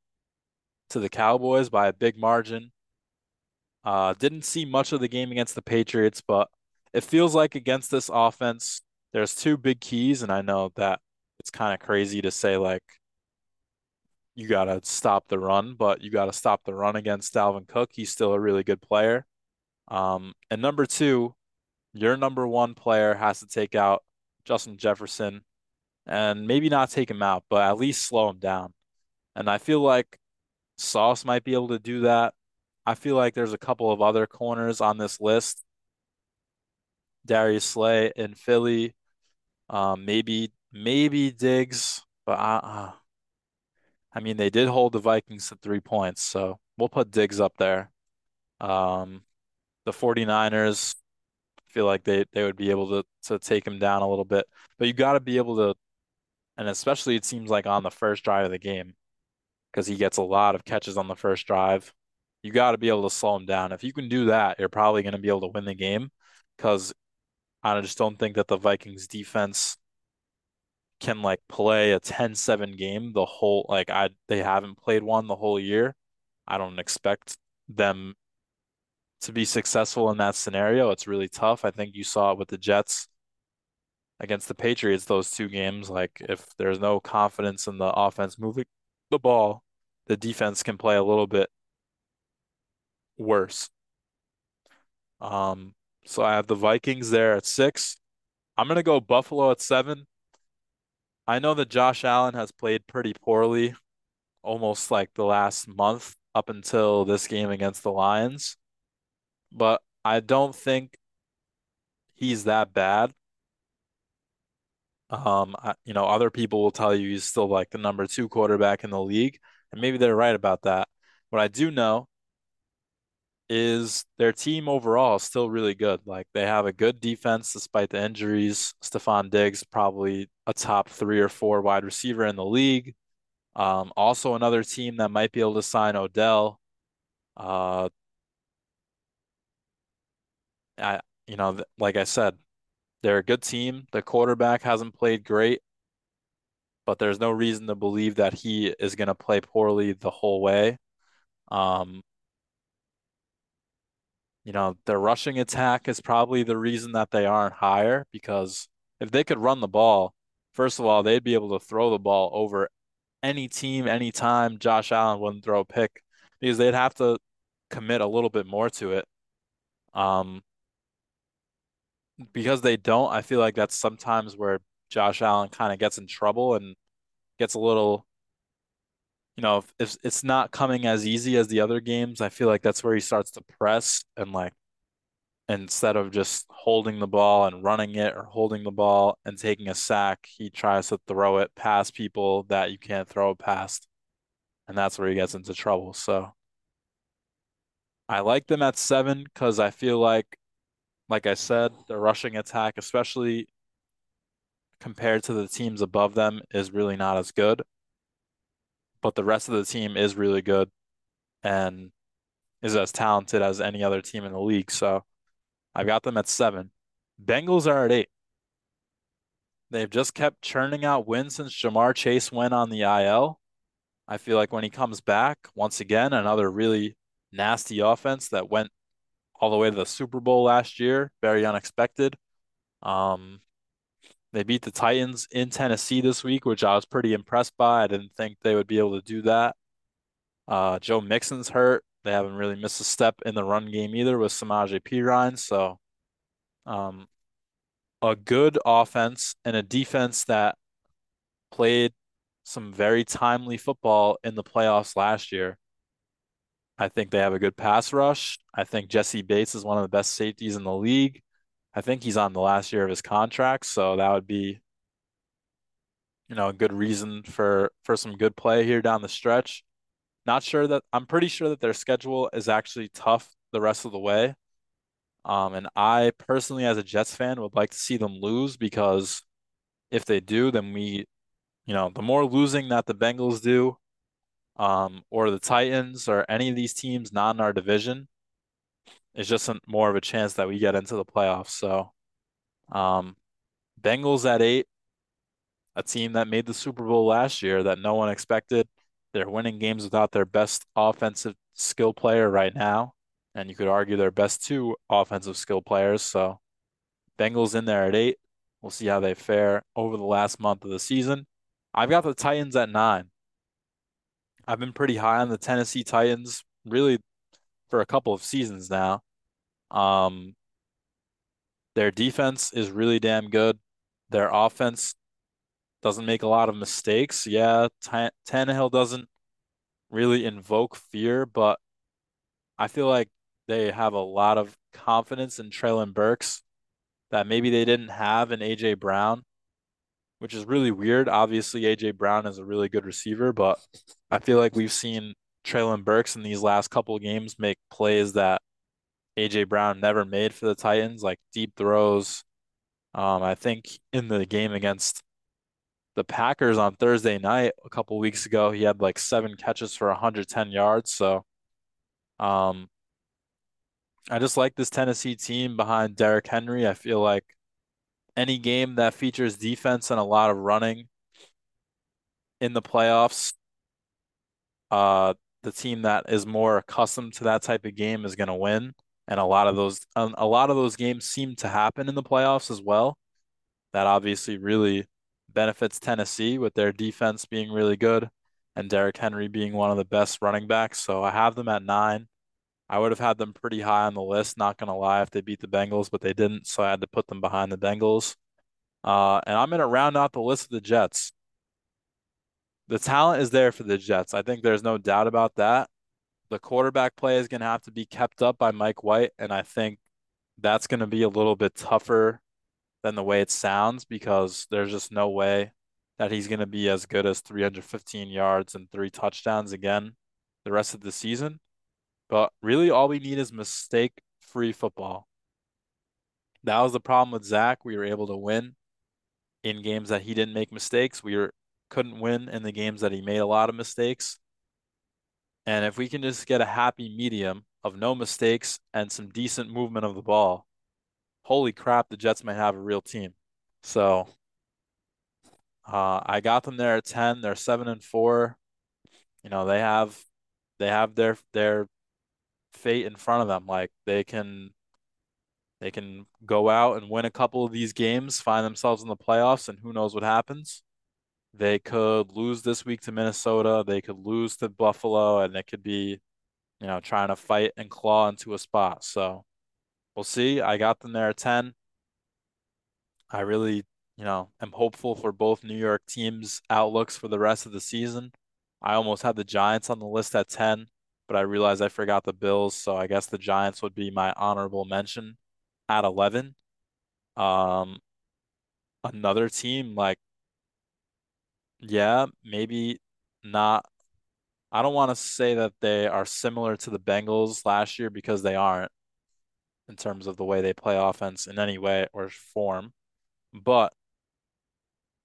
to the Cowboys by a big margin. Uh, didn't see much of the game against the Patriots, but it feels like against this offense, there's two big keys, and I know that it's kind of crazy to say like you gotta stop the run, but you gotta stop the run against Dalvin Cook. He's still a really good player. Um, and number two, your number one player has to take out Justin Jefferson and maybe not take him out, but at least slow him down. And I feel like Sauce might be able to do that. I feel like there's a couple of other corners on this list. Darius Slay in Philly, um, maybe maybe Diggs, but I, uh, I mean they did hold the Vikings to three points, so we'll put Diggs up there. Um, the 49ers feel like they they would be able to to take him down a little bit, but you got to be able to, and especially it seems like on the first drive of the game because he gets a lot of catches on the first drive. You got to be able to slow him down. If you can do that, you're probably going to be able to win the game because I just don't think that the Vikings defense can like play a 10-7 game the whole like I they haven't played one the whole year. I don't expect them to be successful in that scenario. It's really tough. I think you saw it with the Jets against the Patriots those two games like if there's no confidence in the offense moving the ball, the defense can play a little bit worse. Um, so I have the Vikings there at six. I'm gonna go Buffalo at seven. I know that Josh Allen has played pretty poorly almost like the last month up until this game against the Lions, but I don't think he's that bad. Um, I, you know, other people will tell you he's still like the number two quarterback in the league, and maybe they're right about that. What I do know is their team overall is still really good. Like they have a good defense despite the injuries. Stefon Diggs probably a top three or four wide receiver in the league. Um, also another team that might be able to sign Odell. Uh, I, you know, like I said, they're a good team. The quarterback hasn't played great, but there's no reason to believe that he is going to play poorly the whole way. Um, you know, their rushing attack is probably the reason that they aren't higher because if they could run the ball, first of all, they'd be able to throw the ball over any team, anytime Josh Allen wouldn't throw a pick because they'd have to commit a little bit more to it. Um, because they don't, I feel like that's sometimes where Josh Allen kind of gets in trouble and gets a little, you know, if, if it's not coming as easy as the other games, I feel like that's where he starts to press and like instead of just holding the ball and running it or holding the ball and taking a sack, he tries to throw it past people that you can't throw past. And that's where he gets into trouble. So I like them at seven because I feel like like I said, the rushing attack, especially compared to the teams above them, is really not as good. But the rest of the team is really good and is as talented as any other team in the league. So I've got them at seven. Bengals are at eight. They've just kept churning out wins since Ja'Marr Chase went on the IL. I feel like when he comes back, once again, another really nasty offense that went all the way to the Super Bowl last year. Very unexpected. Um, they beat the Titans in Tennessee this week, which I was pretty impressed by. I didn't think they would be able to do that. Uh, Joe Mixon's hurt. They haven't really missed a step in the run game either with Samaje Perine. So, um, a good offense and a defense that played some very timely football in the playoffs last year. I think they have a good pass rush. I think Jessie Bates is one of the best safeties in the league. I think he's on the last year of his contract, so that would be, you know, a good reason for for some good play here down the stretch. Not sure that I'm pretty sure that their schedule is actually tough the rest of the way. Um, and I personally, as a Jets fan, would like to see them lose because if they do, then we, you know, the more losing that the Bengals do, um, or the Titans or any of these teams not in our division, it's just a, more of a chance that we get into the playoffs. So, um, Bengals at eight, a team that made the Super Bowl last year that no one expected. They're winning games without their best offensive skill player right now, and you could argue their best two offensive skill players. So, Bengals in there at eight. We'll see how they fare over the last month of the season. I've got the Titans at nine. I've been pretty high on the Tennessee Titans really for a couple of seasons now. Um, their defense is really damn good. Their offense doesn't make a lot of mistakes. Yeah, T- Tannehill doesn't really invoke fear, but I feel like they have a lot of confidence in Treylon Burks that maybe they didn't have in AJ Brown, which is really weird. Obviously, AJ Brown is a really good receiver, but I feel like we've seen Treylon Burks in these last couple of games make plays that AJ Brown never made for the Titans, like deep throws. Um, I think in the game against the Packers on Thursday night a couple weeks ago, he had like seven catches for 110 yards. So, um, I just like this Tennessee team behind Derrick Henry. I feel like any game that features defense and a lot of running in the playoffs, uh, the team that is more accustomed to that type of game is going to win. And a lot of those, um, a lot of those games seem to happen in the playoffs as well. That obviously really benefits Tennessee with their defense being really good and Derrick Henry being one of the best running backs. So I have them at nine. I would have had them pretty high on the list, not going to lie, if they beat the Bengals, but they didn't. So I had to put them behind the Bengals. Uh, and I'm going to round out the list of the Jets the talent is there for the Jets. I think there's no doubt about that. The quarterback play is going to have to be kept up by Mike White, and I think that's going to be a little bit tougher than the way it sounds because there's just no way that he's going to be as good as 315 yards and three touchdowns again the rest of the season. But really, all we need is mistake free football. That was the problem with Zach. We were able to win in games that he didn't make mistakes. We were couldn't win in the games that he made a lot of mistakes. And if we can just get a happy medium of no mistakes and some decent movement of the ball, holy crap, the Jets might have a real team. So uh, I got them there at 10. They're 7 and 4. You know, they have they have their their fate in front of them. Like they can they can go out and win a couple of these games, find themselves in the playoffs, and who knows what happens. They could lose this week to Minnesota. They could lose to Buffalo, and it could be, you know, trying to fight and claw into a spot. So we'll see. I got them there at 10. I really, you know, am hopeful for both New York teams' outlooks for the rest of the season. I almost had the Giants on the list at 10, but I realized I forgot the Bills. So I guess the Giants would be my honorable mention at 11. Um, another team like yeah, maybe not. I don't want to say that they are similar to the Bengals last year because they aren't in terms of the way they play offense in any way or form. But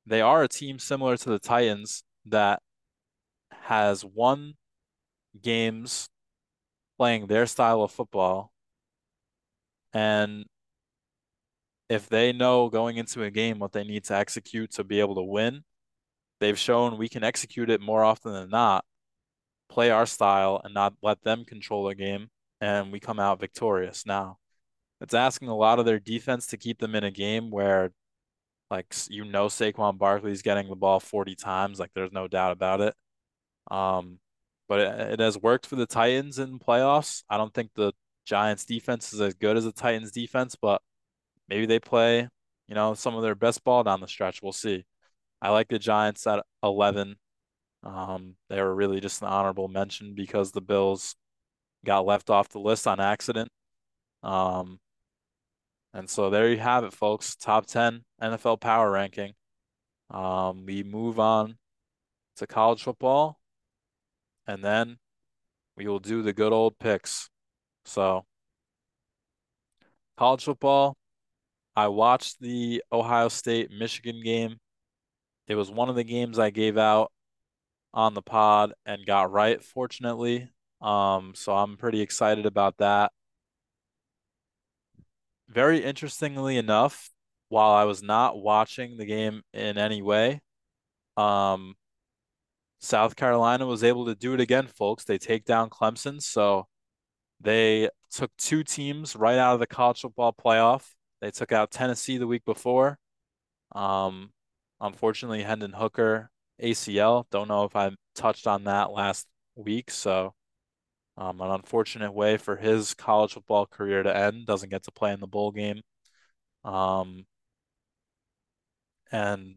they are a team similar to the Titans that has won games playing their style of football. And if they know going into a game what they need to execute to be able to win, they've shown we can execute it more often than not, play our style and not let them control the game and we come out victorious. Now, it's asking a lot of their defense to keep them in a game where, like, you know, Saquon Barkley's getting the ball 40 times. Like, there's no doubt about it. Um, but it, it has worked for the Titans in playoffs. I don't think the Giants defense is as good as the Titans defense, but maybe they play, you know, some of their best ball down the stretch. We'll see. I like the Giants at 11. Um, they were really just an honorable mention because the Bills got left off the list on accident. Um, and so there you have it, folks. Top 10 NFL power ranking. Um, we move on to college football, and then we will do the good old picks. So, college football, I watched the Ohio State Michigan game. It was one of the games I gave out on the pod and got right, fortunately. Um, so I'm pretty excited about that. Very interestingly enough, while I was not watching the game in any way, um, South Carolina was able to do it again, folks. They take down Clemson, so they took two teams right out of the college football playoff. They took out Tennessee the week before. Um, unfortunately, Hendon Hooker ACL. Don't know if I touched on that last week, so um, an unfortunate way for his college football career to end. Doesn't get to play in the bowl game. Um, and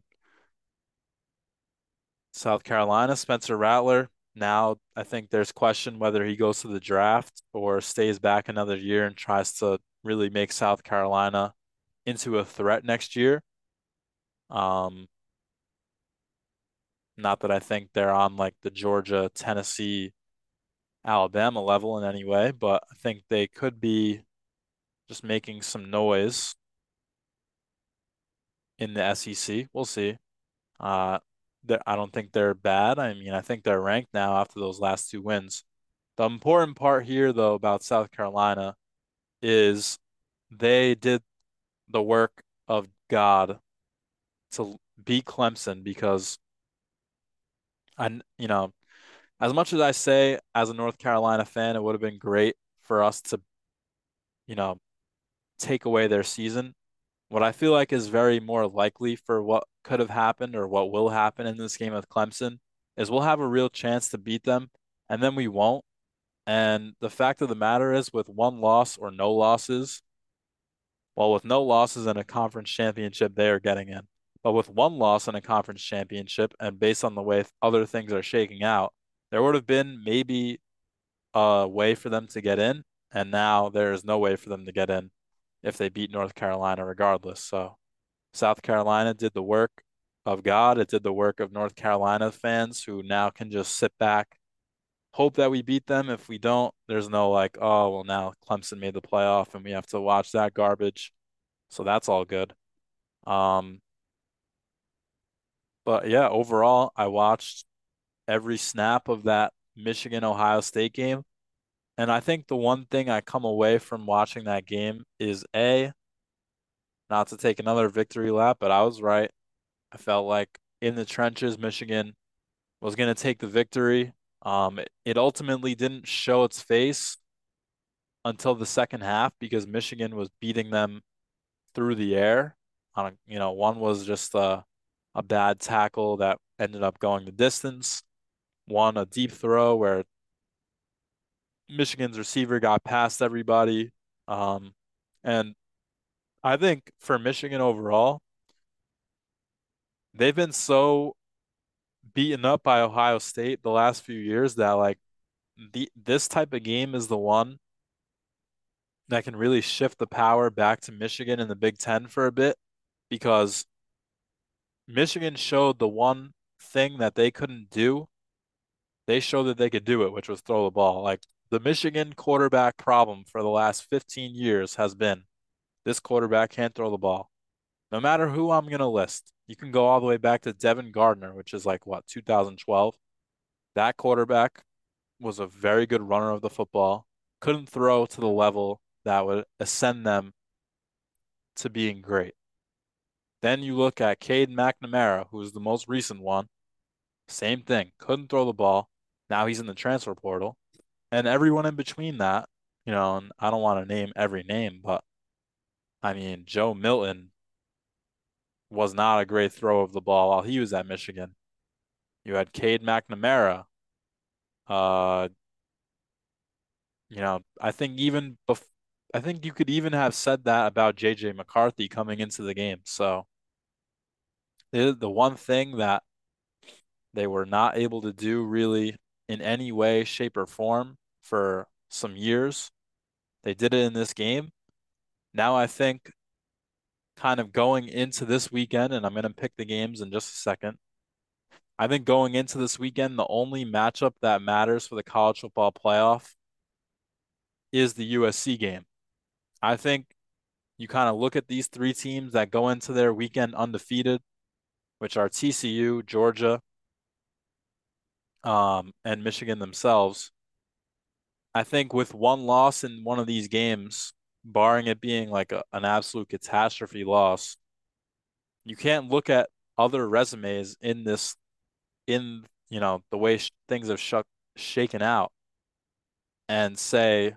South Carolina, Spencer Rattler. Now I think there's question whether he goes to the draft or stays back another year and tries to really make South Carolina into a threat next year. Um, not that I think they're on like the Georgia, Tennessee, Alabama level in any way, but I think they could be just making some noise in the SEC. We'll see. Uh, I don't think they're bad. I mean, I think they're ranked now after those last two wins. The important part here, though, about South Carolina is they did the work of God to beat Clemson because I, you know, as much as I say as a North Carolina fan, it would have been great for us to, you know, take away their season. What I feel like is very more likely for what could have happened or what will happen in this game with Clemson is we'll have a real chance to beat them and then we won't. And the fact of the matter is, with one loss or no losses, well, with no losses in a conference championship, they are getting in. But with one loss in a conference championship, and based on the way other things are shaking out, there would have been maybe a way for them to get in, and now there is no way for them to get in if they beat North Carolina regardless. So South Carolina did the work of God. It did the work of North Carolina fans who now can just sit back, hope that we beat them. If we don't, there's no like, oh, well, now Clemson made the playoff and we have to watch that garbage. So that's all good. Um, but yeah, overall, I watched every snap of that Michigan Ohio State game. And I think the one thing I come away from watching that game is A, not to take another victory lap, but I was right. I felt like in the trenches, Michigan was going to take the victory. Um, it, ultimately didn't show its face until the second half because Michigan was beating them through the air. On a, you know, one was just a a bad tackle that ended up going the distance. One, a deep throw where Michigan's receiver got past everybody. Um, and I think for Michigan overall, they've been so beaten up by Ohio State the last few years that like the this type of game is the one that can really shift the power back to Michigan in the Big Ten for a bit because Michigan showed the one thing that they couldn't do. They showed that they could do it, which was throw the ball. Like the Michigan quarterback problem for the last 15 years has been this quarterback can't throw the ball. No matter who I'm going to list, you can go all the way back to Devin Gardner, which is like what, 2012. That quarterback was a very good runner of the football, couldn't throw to the level that would ascend them to being great. Then you look at Cade McNamara, who is the most recent one. Same thing. Couldn't throw the ball. Now he's in the transfer portal. And everyone in between that you know, and I don't want to name every name, but I mean, Joe Milton was not a great throw of the ball while he was at Michigan. You had Cade McNamara. Uh, you know, I think even bef I think you could even have said that about JJ McCarthy coming into the game. So the the one thing that they were not able to do really in any way, shape, or form for some years. They did it in this game. Now I think kind of going into this weekend, and I'm going to pick the games in just a second. I think going into this weekend, the only matchup that matters for the college football playoff is the USC game. I think you kind of look at these three teams that go into their weekend undefeated, which are TCU, Georgia, um, and Michigan themselves. I think with one loss in one of these games, barring it being like a, an absolute catastrophe loss, you can't look at other resumes in this, in you know the way sh things have sh shaken out, and say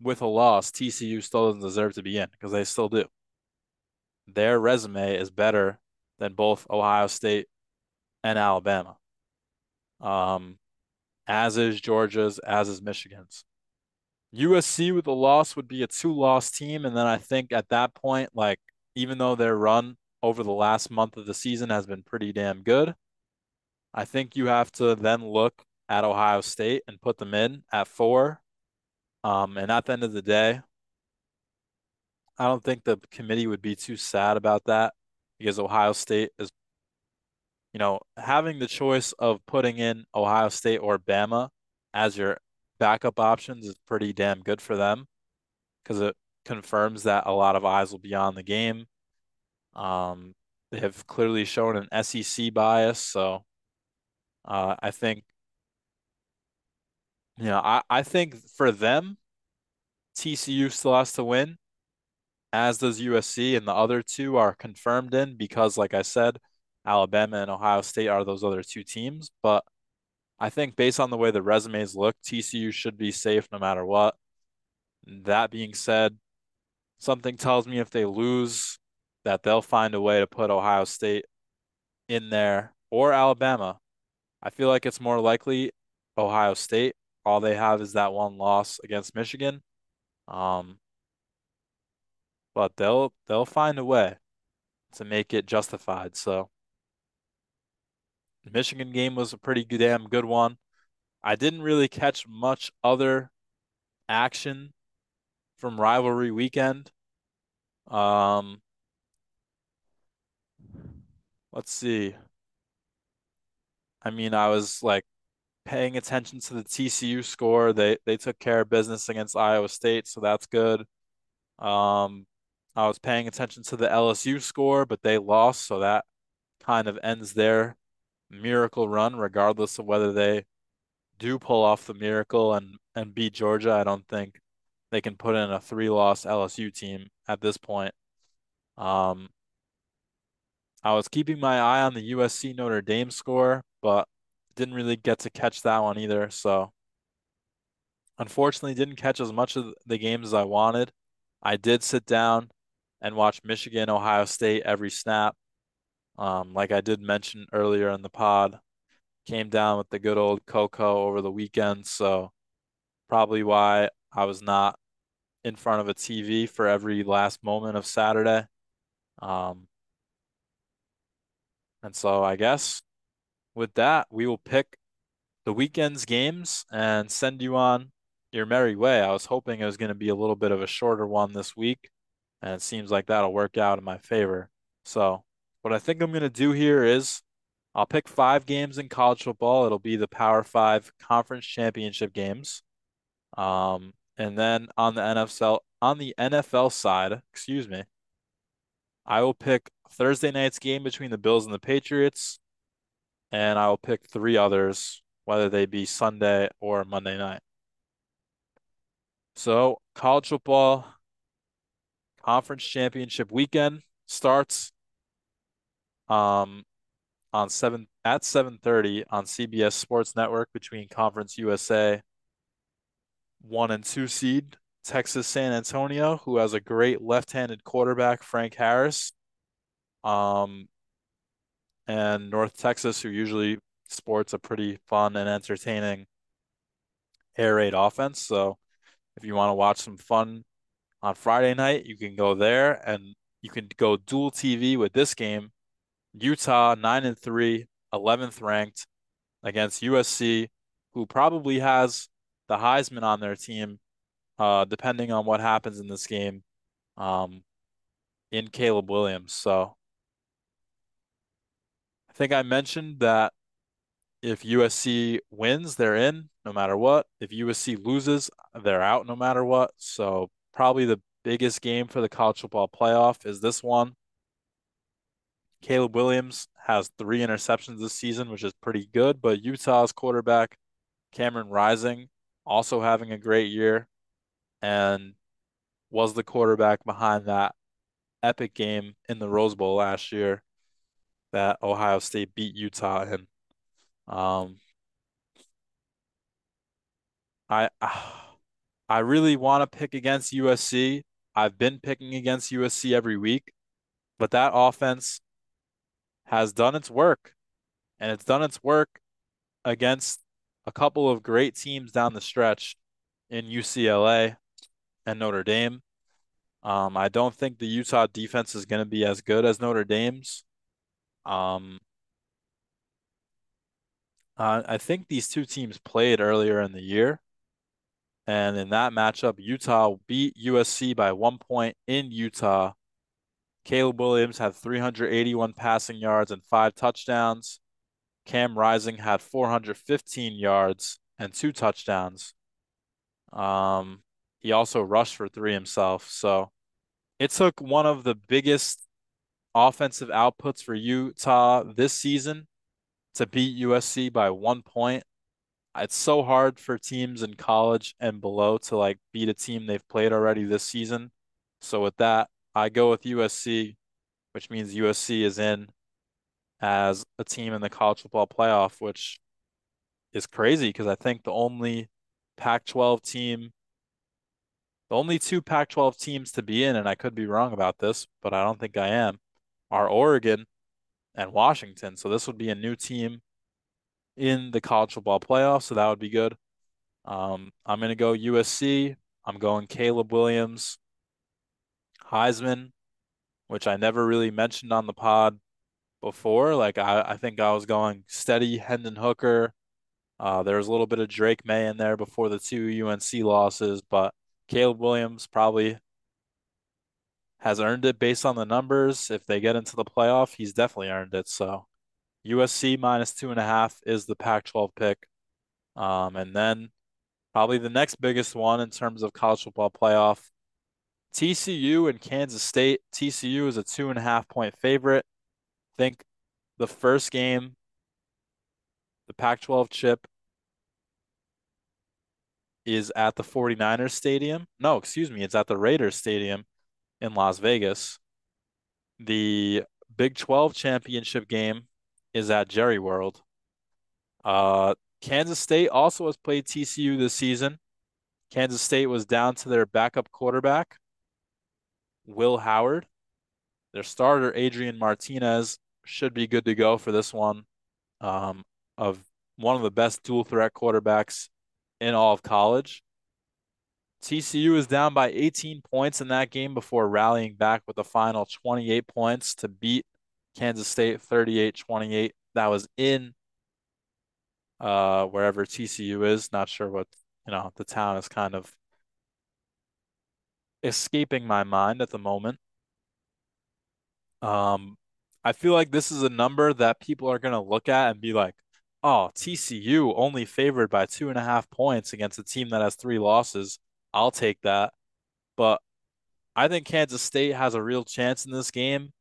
with a loss, TCU still doesn't deserve to be in because they still do. Their resume is better than both Ohio State and Alabama. Um, as is Georgia's, as is Michigan's. USC with a loss would be a two-loss team, and then I think at that point, like even though their run over the last month of the season has been pretty damn good, I think you have to then look at Ohio State and put them in at four. Um, and at the end of the day, I don't think the committee would be too sad about that because Ohio State is, you know, having the choice of putting in Ohio State or Bama as your backup options is pretty damn good for them because it confirms that a lot of eyes will be on the game. Um, they have clearly shown an SEC bias, so uh, I think you know I, I think for them, TCU still has to win, as does USC, and the other two are confirmed in because, like I said, Alabama and Ohio State are those other two teams. But I think based on the way the resumes look, TCU should be safe no matter what. That being said, something tells me if they lose, that they'll find a way to put Ohio State in there or Alabama. I feel like it's more likely Ohio State. All they have is that one loss against Michigan. Um, but they'll they'll find a way to make it justified. So the Michigan game was a pretty damn good one. I didn't really catch much other action from rivalry weekend. Um, let's see. I mean, I was like paying attention to the TCU score. They they took care of business against Iowa State, so that's good. Um, I was paying attention to the LSU score, but they lost, so that kind of ends their miracle run, regardless of whether they do pull off the miracle and and beat Georgia. I don't think they can put in a three-loss LSU team at this point. Um, I was keeping my eye on the USC Notre Dame score, but didn't really get to catch that one either. So unfortunately, didn't catch as much of the games as I wanted. I did sit down and watch Michigan, Ohio State every snap. Um, like I did mention earlier in the pod, came down with the good old Coco over the weekend, so probably why I was not in front of a TV for every last moment of Saturday. Um, and so I guess with that, we will pick the weekend's games and send you on your merry way. I was hoping it was going to be a little bit of a shorter one this week, and it seems like that'll work out in my favor. So what I think I'm going to do here is I'll pick five games in college football. It'll be the Power Five conference championship games. Um, and then on the NFL on the NFL side, excuse me, I will pick Thursday night's game between the Bills and the Patriots, and I will pick three others, whether they be Sunday or Monday night. So college football conference championship weekend starts um, on seven at 7:30 on CBS Sports Network between Conference USA one and two seed Texas San Antonio, who has a great left-handed quarterback, Frank Harris. Um, and North Texas, who usually sports a pretty fun and entertaining air raid offense. So if you want to watch some fun on Friday night, you can go there and you can go dual TV with this game. Utah 9 and 3, 11th ranked against USC, who probably has the Heisman on their team, uh, depending on what happens in this game, um, in Caleb Williams. So I think I mentioned that if USC wins, they're in no matter what. If USC loses, they're out no matter what. So probably the biggest game for the college football playoff is this one. Caleb Williams has three interceptions this season, which is pretty good, but Utah's quarterback, Cameron Rising, also having a great year and was the quarterback behind that epic game in the Rose Bowl last year that Ohio State beat Utah in. Um, I I really want to pick against USC. I've been picking against USC every week, but that offense has done its work, and it's done its work against a couple of great teams down the stretch in UCLA and Notre Dame. Um, I don't think the Utah defense is going to be as good as Notre Dame's. Um, uh, I think these two teams played earlier in the year. And in that matchup, Utah beat USC by one point in Utah. Caleb Williams had 381 passing yards and five touchdowns. Cam Rising had 415 yards and two touchdowns. Um, he also rushed for three himself. So it took one of the biggest offensive outputs for Utah this season to beat USC by one point. It's so hard for teams in college and below to like beat a team they've played already this season. So with that, I go with USC, which means USC is in as a team in the college football playoff, which is crazy because I think the only Pac-12 team, the only two Pac-12 teams to be in, and I could be wrong about this, but I don't think I am, are Oregon and Washington. So this would be a new team in the college football playoff. So that would be good. Um, I'm going to go USC. I'm going Caleb Williams, Heisman, which I never really mentioned on the pod before. Like I, I think I was going steady Hendon Hooker. Uh, there was a little bit of Drake Maye in there before the two UNC losses, but Caleb Williams probably has earned it based on the numbers. If they get into the playoff, he's definitely earned it. So USC minus two and a half is the Pac-12 pick. Um, and then probably the next biggest one in terms of college football playoff, TCU and Kansas State. TCU is a two and a half point favorite. I think the first game, the Pac-12 chip is at the 49ers stadium. No, excuse me, it's at the Raiders stadium in Las Vegas. The Big 12 championship game is at Jerry World. Uh, Kansas State also has played TCU this season. Kansas State was down to their backup quarterback, Will Howard. Their starter, Adrian Martinez, should be good to go for this one. Um, of one of the best dual threat quarterbacks in all of college. TCU is down by 18 points in that game before rallying back with a final 28 points to beat Kansas State 38-28. That was in uh wherever TCU is. Not sure what, you know, the town is kind of escaping my mind at the moment. Um I feel like this is a number that people are gonna look at and be like, oh, TCU only favored by two and a half points against a team that has three losses. I'll take that. But I think Kansas State has a real chance in this game.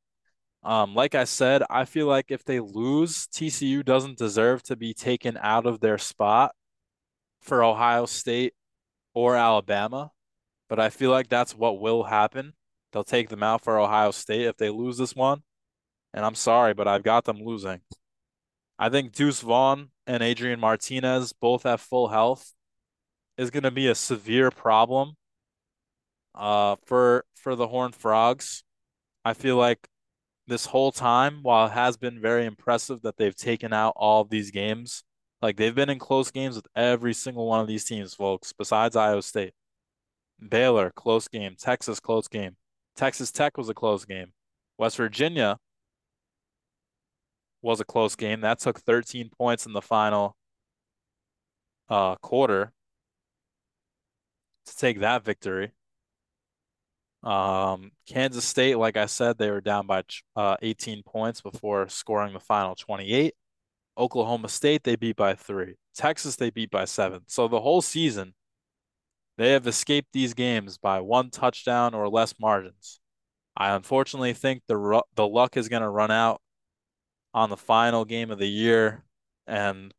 Um, like I said, I feel like if they lose, TCU doesn't deserve to be taken out of their spot for Ohio State or Alabama. But I feel like that's what will happen. They'll take them out for Ohio State if they lose this one. And I'm sorry, but I've got them losing. I think Deuce Vaughn and Adrian Martinez both have full health is going to be a severe problem Uh, for for the Horned Frogs, I feel like this whole time, while it has been very impressive that they've taken out all of these games, like they've been in close games with every single one of these teams, folks, besides Iowa State. Baylor, close game. Texas, close game. Texas Tech was a close game. West Virginia was a close game. That took 13 points in the final uh, quarter to take that victory. Um, Kansas State, like I said, they were down by uh, 18 points before scoring the final 28. Oklahoma State, they beat by three. Texas, they beat by seven. So the whole season, they have escaped these games by one touchdown or less margins. I unfortunately think the the luck is going to run out on the final game of the year, and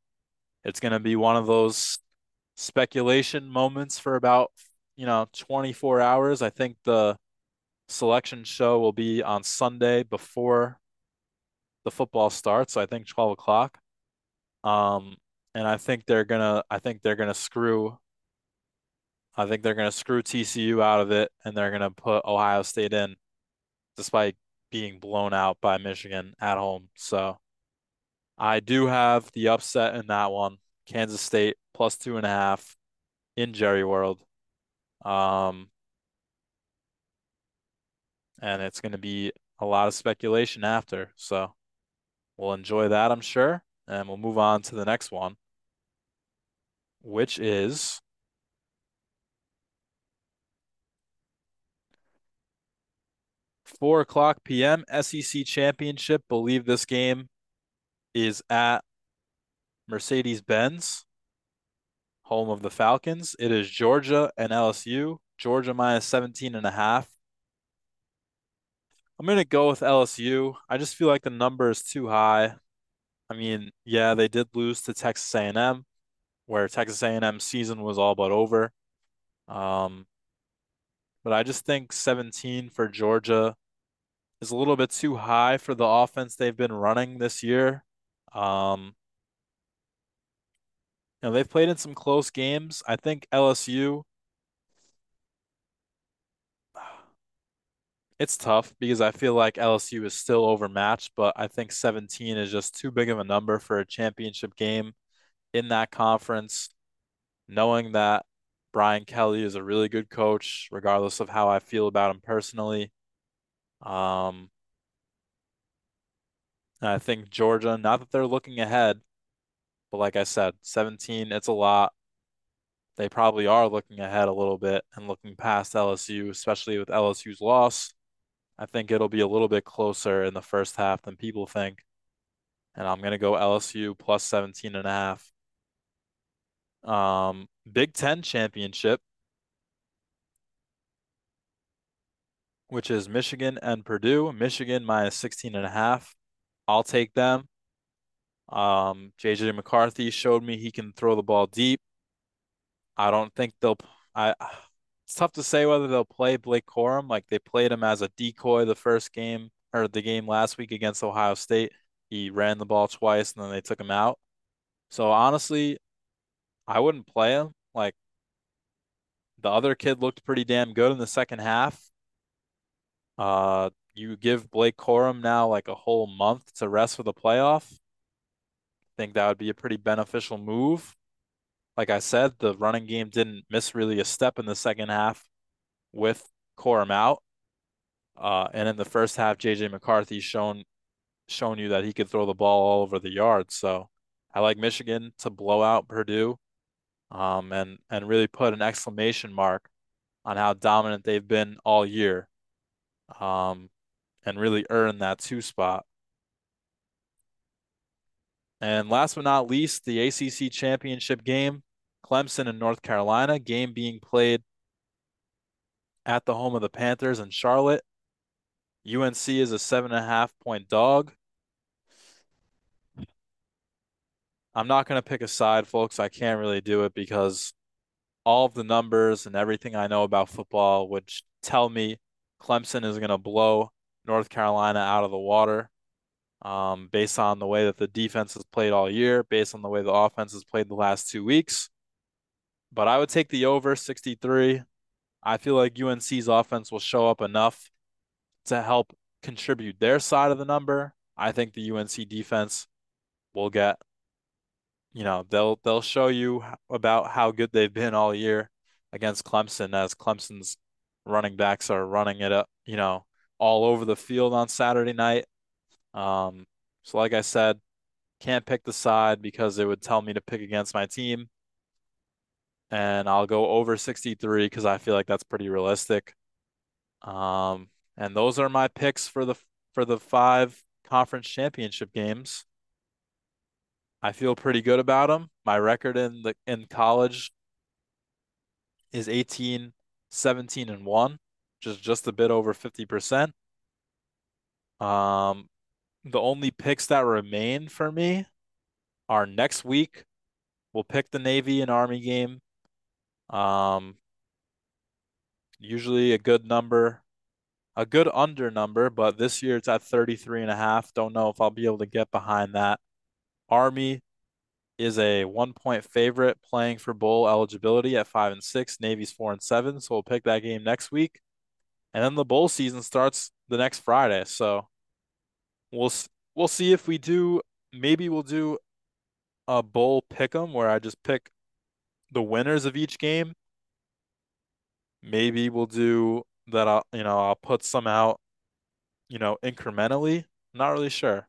it's going to be one of those speculation moments for about you know 24 hours. I think the selection show will be on Sunday before the football starts. I think 12 o'clock. Um, and I think they're gonna I think they're gonna screw I think they're gonna screw TCU out of it and they're gonna put Ohio State in despite being blown out by Michigan at home. So I do have the upset in that one. Kansas State plus two and a half in Jerry World. Um, and it's going to be a lot of speculation after. So we'll enjoy that, I'm sure. And we'll move on to the next one, which is four o'clock p.m. SEC Championship. Believe this game is at Mercedes Benz, home of the Falcons. It is Georgia and LSU. Georgia minus 17 and a half. I'm going to go with LSU. I just feel like the number is too high. I mean, yeah, they did lose to Texas A&M, where Texas A&M season was all but over. Um, but I just think 17 for Georgia is a little bit too high for the offense they've been running this year. Um, you know, they've played in some close games. I think LSU it's tough because I feel like LSU is still overmatched, but I think 17 is just too big of a number for a championship game in that conference. Knowing that Brian Kelly is a really good coach, regardless of how I feel about him personally. Um, I think Georgia, not that they're looking ahead, but like I said, 17, it's a lot. They probably are looking ahead a little bit and looking past LSU, especially with LSU's loss. I think it'll be a little bit closer in the first half than people think. And I'm going to go LSU plus 17 and a half. Um, Big Ten championship, which is Michigan and Purdue. Michigan minus 16 and a half. I'll take them. Um, JJ McCarthy showed me he can throw the ball deep. I don't think they'll. I. It's tough to say whether they'll play Blake Corum. Like they played him as a decoy the first game or the game last week against Ohio State. He ran the ball twice and then they took him out. So honestly, I wouldn't play him. Like the other kid looked pretty damn good in the second half. Uh, you give Blake Corum now like a whole month to rest for the playoff. I think that would be a pretty beneficial move. Like I said, the running game didn't miss really a step in the second half with Corum out. Uh, and in the first half, JJ McCarthy shown shown you that he could throw the ball all over the yard. So I like Michigan to blow out Purdue, um, and and really put an exclamation mark on how dominant they've been all year. Um, and really earn that two spot. And last but not least, the ACC championship game, Clemson and North Carolina, game being played at the home of the Panthers in Charlotte. UNC is a seven and a half point dog. I'm not going to pick a side, folks. I can't really do it because all of the numbers and everything I know about football would tell me Clemson is going to blow North Carolina out of the water um, based on the way that the defense has played all year, based on the way the offense has played the last two weeks. But I would take the over 63. I feel like UNC's offense will show up enough to help contribute their side of the number. I think the UNC defense will get, you know, they'll they'll show you about how good they've been all year against Clemson as Clemson's running backs are running it up, you know, all over the field on Saturday night. Um, so like I said, can't pick the side because it would tell me to pick against my team. And I'll go over 63 because I feel like that's pretty realistic. Um, and those are my picks for the for the five conference championship games. I feel pretty good about them. My record in the in college is 18, 17, and 1, just just a bit over 50%. Um, the only picks that remain for me are next week. We'll pick the Navy and Army game. Um, usually a good number, a good under number, but this year it's at 33 and a half. Don't know if I'll be able to get behind that. Army is a one point favorite playing for bowl eligibility at five and six. Navy's four and seven. So we'll pick that game next week. And then the bowl season starts the next Friday. So we'll we'll see if we do maybe we'll do a bowl pick 'em where I just pick the winners of each game. Maybe we'll do that I'll you know, I'll put some out, you know, incrementally. not really sure.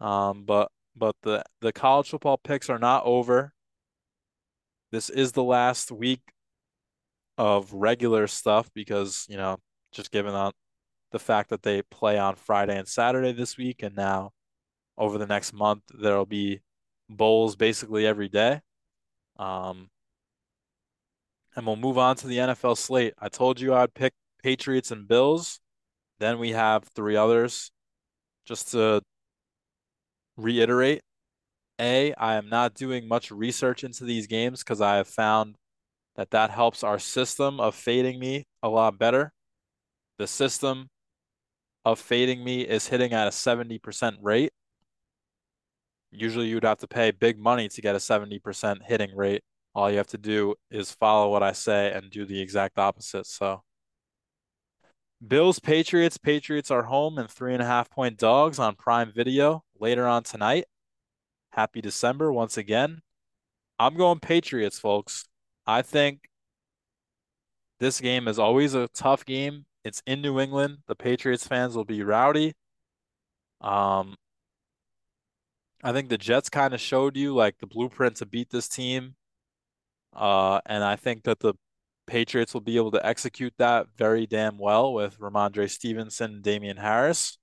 Um, but but the the college football picks are not over. This is the last week of regular stuff because, you know, just given on the fact that they play on Friday and Saturday this week, and now over the next month there'll be bowls basically every day. Um, and we'll move on to the NFL slate. I told you I'd pick Patriots and Bills. Then we have three others. Just to reiterate, A, I am not doing much research into these games because I have found that that helps our system of fading me a lot better. The system of fading me is hitting at a 70% rate. Usually you'd have to pay big money to get a 70% hitting rate. All you have to do is follow what I say and do the exact opposite. So Bills, Patriots. Patriots are home and three and a half point dogs on Prime Video later on tonight. Happy December once again. I'm going Patriots, folks. I think this game is always a tough game. It's in New England. The Patriots fans will be rowdy. Um, I think the Jets kind of showed you like the blueprint to beat this team. Uh, and I think that the Patriots will be able to execute that very damn well with Rhamondre Stevenson Damien Harris.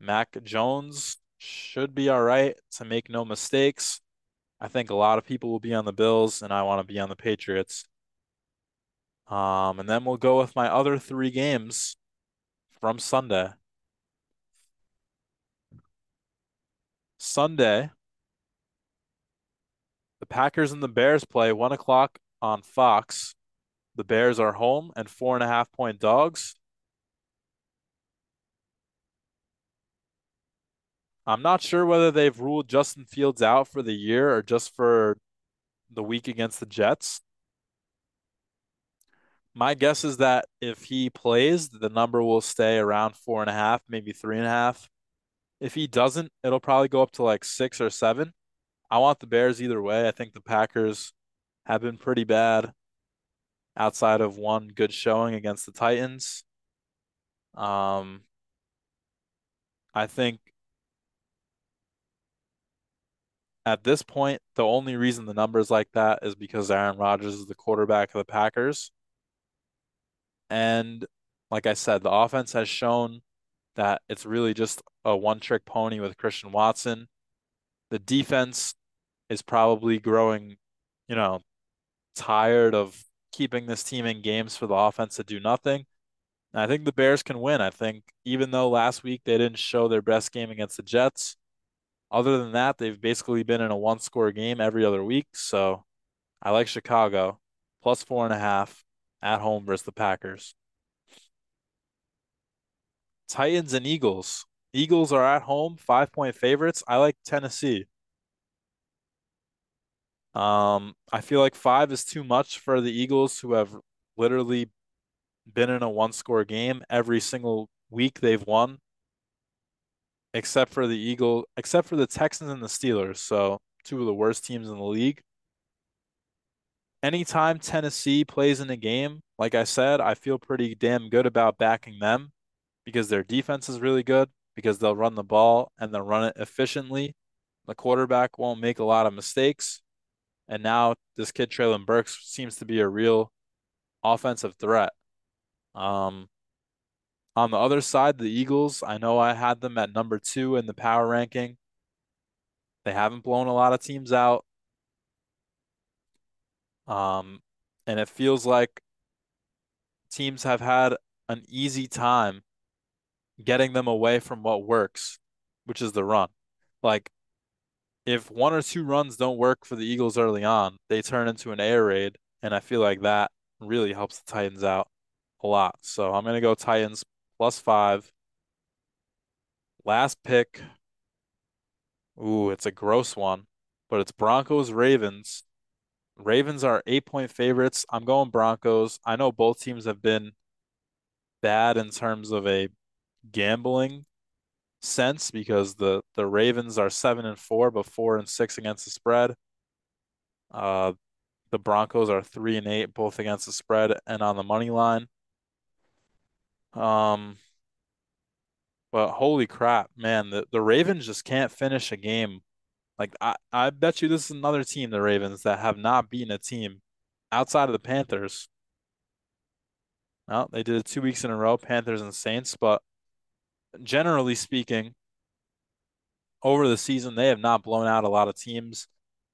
Mac Jones should be all right to make no mistakes. I think a lot of people will be on the Bills, and I want to be on the Patriots. Um, and then we'll go with my other three games from Sunday. Sunday, the Packers and the Bears play one o'clock on Fox. The Bears are home and four and a half point dogs. I'm not sure whether they've ruled Justin Fields out for the year or just for the week against the Jets. My guess is that if he plays, the number will stay around four and a half, maybe three and a half. If he doesn't, it'll probably go up to like six or seven. I want the Bears either way. I think the Packers have been pretty bad outside of one good showing against the Titans. Um, I think at this point, the only reason the numbers like that is because Aaron Rodgers is the quarterback of the Packers. And like I said, the offense has shown that it's really just a one trick pony with Christian Watson. The defense is probably growing, you know, tired of keeping this team in games for the offense to do nothing. And I think the Bears can win. I think even though last week they didn't show their best game against the Jets, other than that, they've basically been in a one score game every other week. So I like Chicago plus four and a half at home versus the Packers. Titans and Eagles. Eagles are at home, five point favorites. I like Tennessee. Um, I feel like five is too much for the Eagles, who have literally been in a one score game every single week they've won, except for the Eagle, except for the Texans and the Steelers. So two of the worst teams in the league. Anytime Tennessee plays in a game, like I said, I feel pretty damn good about backing them because their defense is really good, because they'll run the ball and they'll run it efficiently. The quarterback won't make a lot of mistakes. And now this kid Treylon Burks seems to be a real offensive threat. Um, on the other side, the Eagles, I know I had them at number two in the power ranking. They haven't blown a lot of teams out. Um, and it feels like teams have had an easy time getting them away from what works, which is the run. Like if one or two runs don't work for the Eagles early on, they turn into an air raid, and I feel like that really helps the Titans out a lot. So I'm gonna go Titans plus five. Last pick. Ooh, it's a gross one, but it's Broncos Ravens. Ravens are eight point favorites. I'm going Broncos. I know both teams have been bad in terms of a gambling sense because the the Ravens are seven and four, but four and six against the spread. Uh, the Broncos are three and eight, both against the spread and on the money line. Um, but holy crap, man, the, the Ravens just can't finish a game. Like I, I bet you this is another team, the Ravens, that have not beaten a team outside of the Panthers. No, they did it two weeks in a row, Panthers and Saints, but generally speaking, over the season, they have not blown out a lot of teams.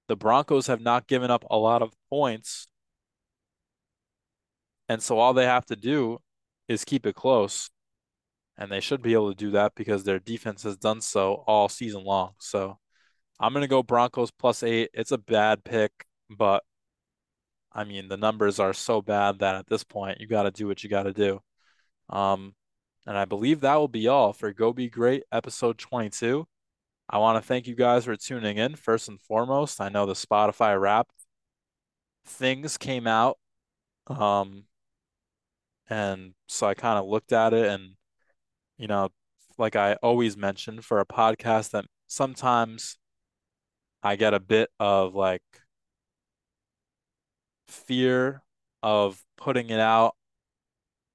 The Broncos have not given up a lot of points. And so all they have to do is keep it close. And they should be able to do that because their defense has done so all season long. So I'm going to go Broncos plus eight. It's a bad pick, but I mean, the numbers are so bad that at this point, you got to do what you got to do. Um, and I believe that will be all for Go Be Great episode 22. I want to thank you guys for tuning in first and foremost. I know the Spotify rap things came out. Um, and so I kind of looked at it and, you know, like I always mention for a podcast that sometimes I get a bit of like fear of putting it out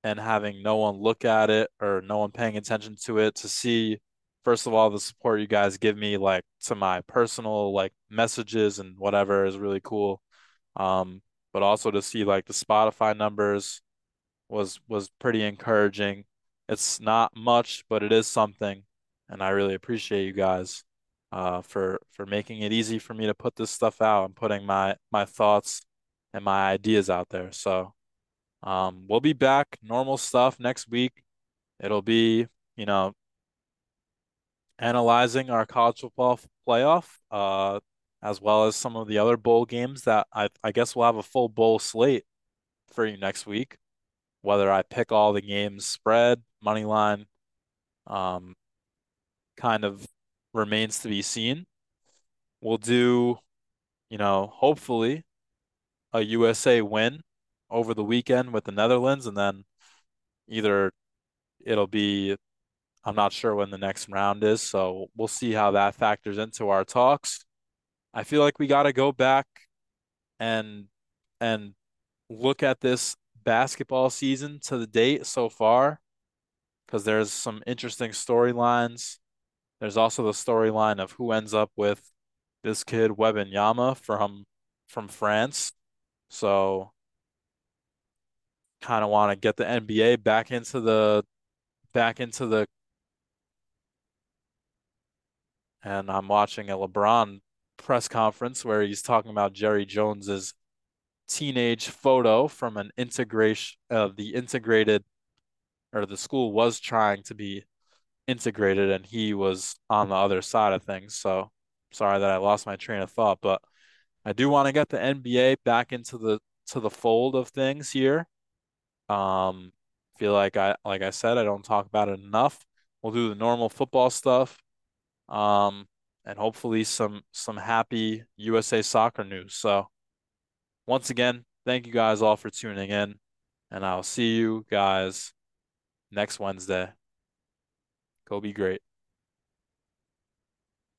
and having no one look at it or no one paying attention to it to see first of all the support you guys give me like to my personal like messages and whatever is really cool. Um but also to see like the Spotify numbers was was pretty encouraging. It's not much but it is something and I really appreciate you guys uh for for making it easy for me to put this stuff out and putting my my thoughts and my ideas out there. So um, we'll be back, normal stuff next week. It'll be, you know, analyzing our college football playoff, uh, as well as some of the other bowl games that I, I guess we'll have a full bowl slate for you next week. Whether I pick all the games spread, money line, um, kind of remains to be seen. We'll do, you know, hopefully a USA win over the weekend with the Netherlands, and then either it'll be I'm not sure when the next round is, so we'll see how that factors into our talks. I feel like we got to go back and and look at this basketball season to the date so far because there's some interesting storylines. There's also the storyline of who ends up with this kid Wembanyama from from France. So kind of want to get the NBA back into the back into the and I'm watching a LeBron press conference where he's talking about Jerry Jones's teenage photo from an integration of uh, the integrated or the school was trying to be integrated and he was on the other side of things. So sorry that I lost my train of thought, but I do want to get the NBA back into the to the fold of things here. Um, feel like I like I said, I don't talk about it enough. We'll do the normal football stuff. Um, and hopefully some some happy USA soccer news. So once again, thank you guys all for tuning in. And I'll see you guys next Wednesday. Go be great.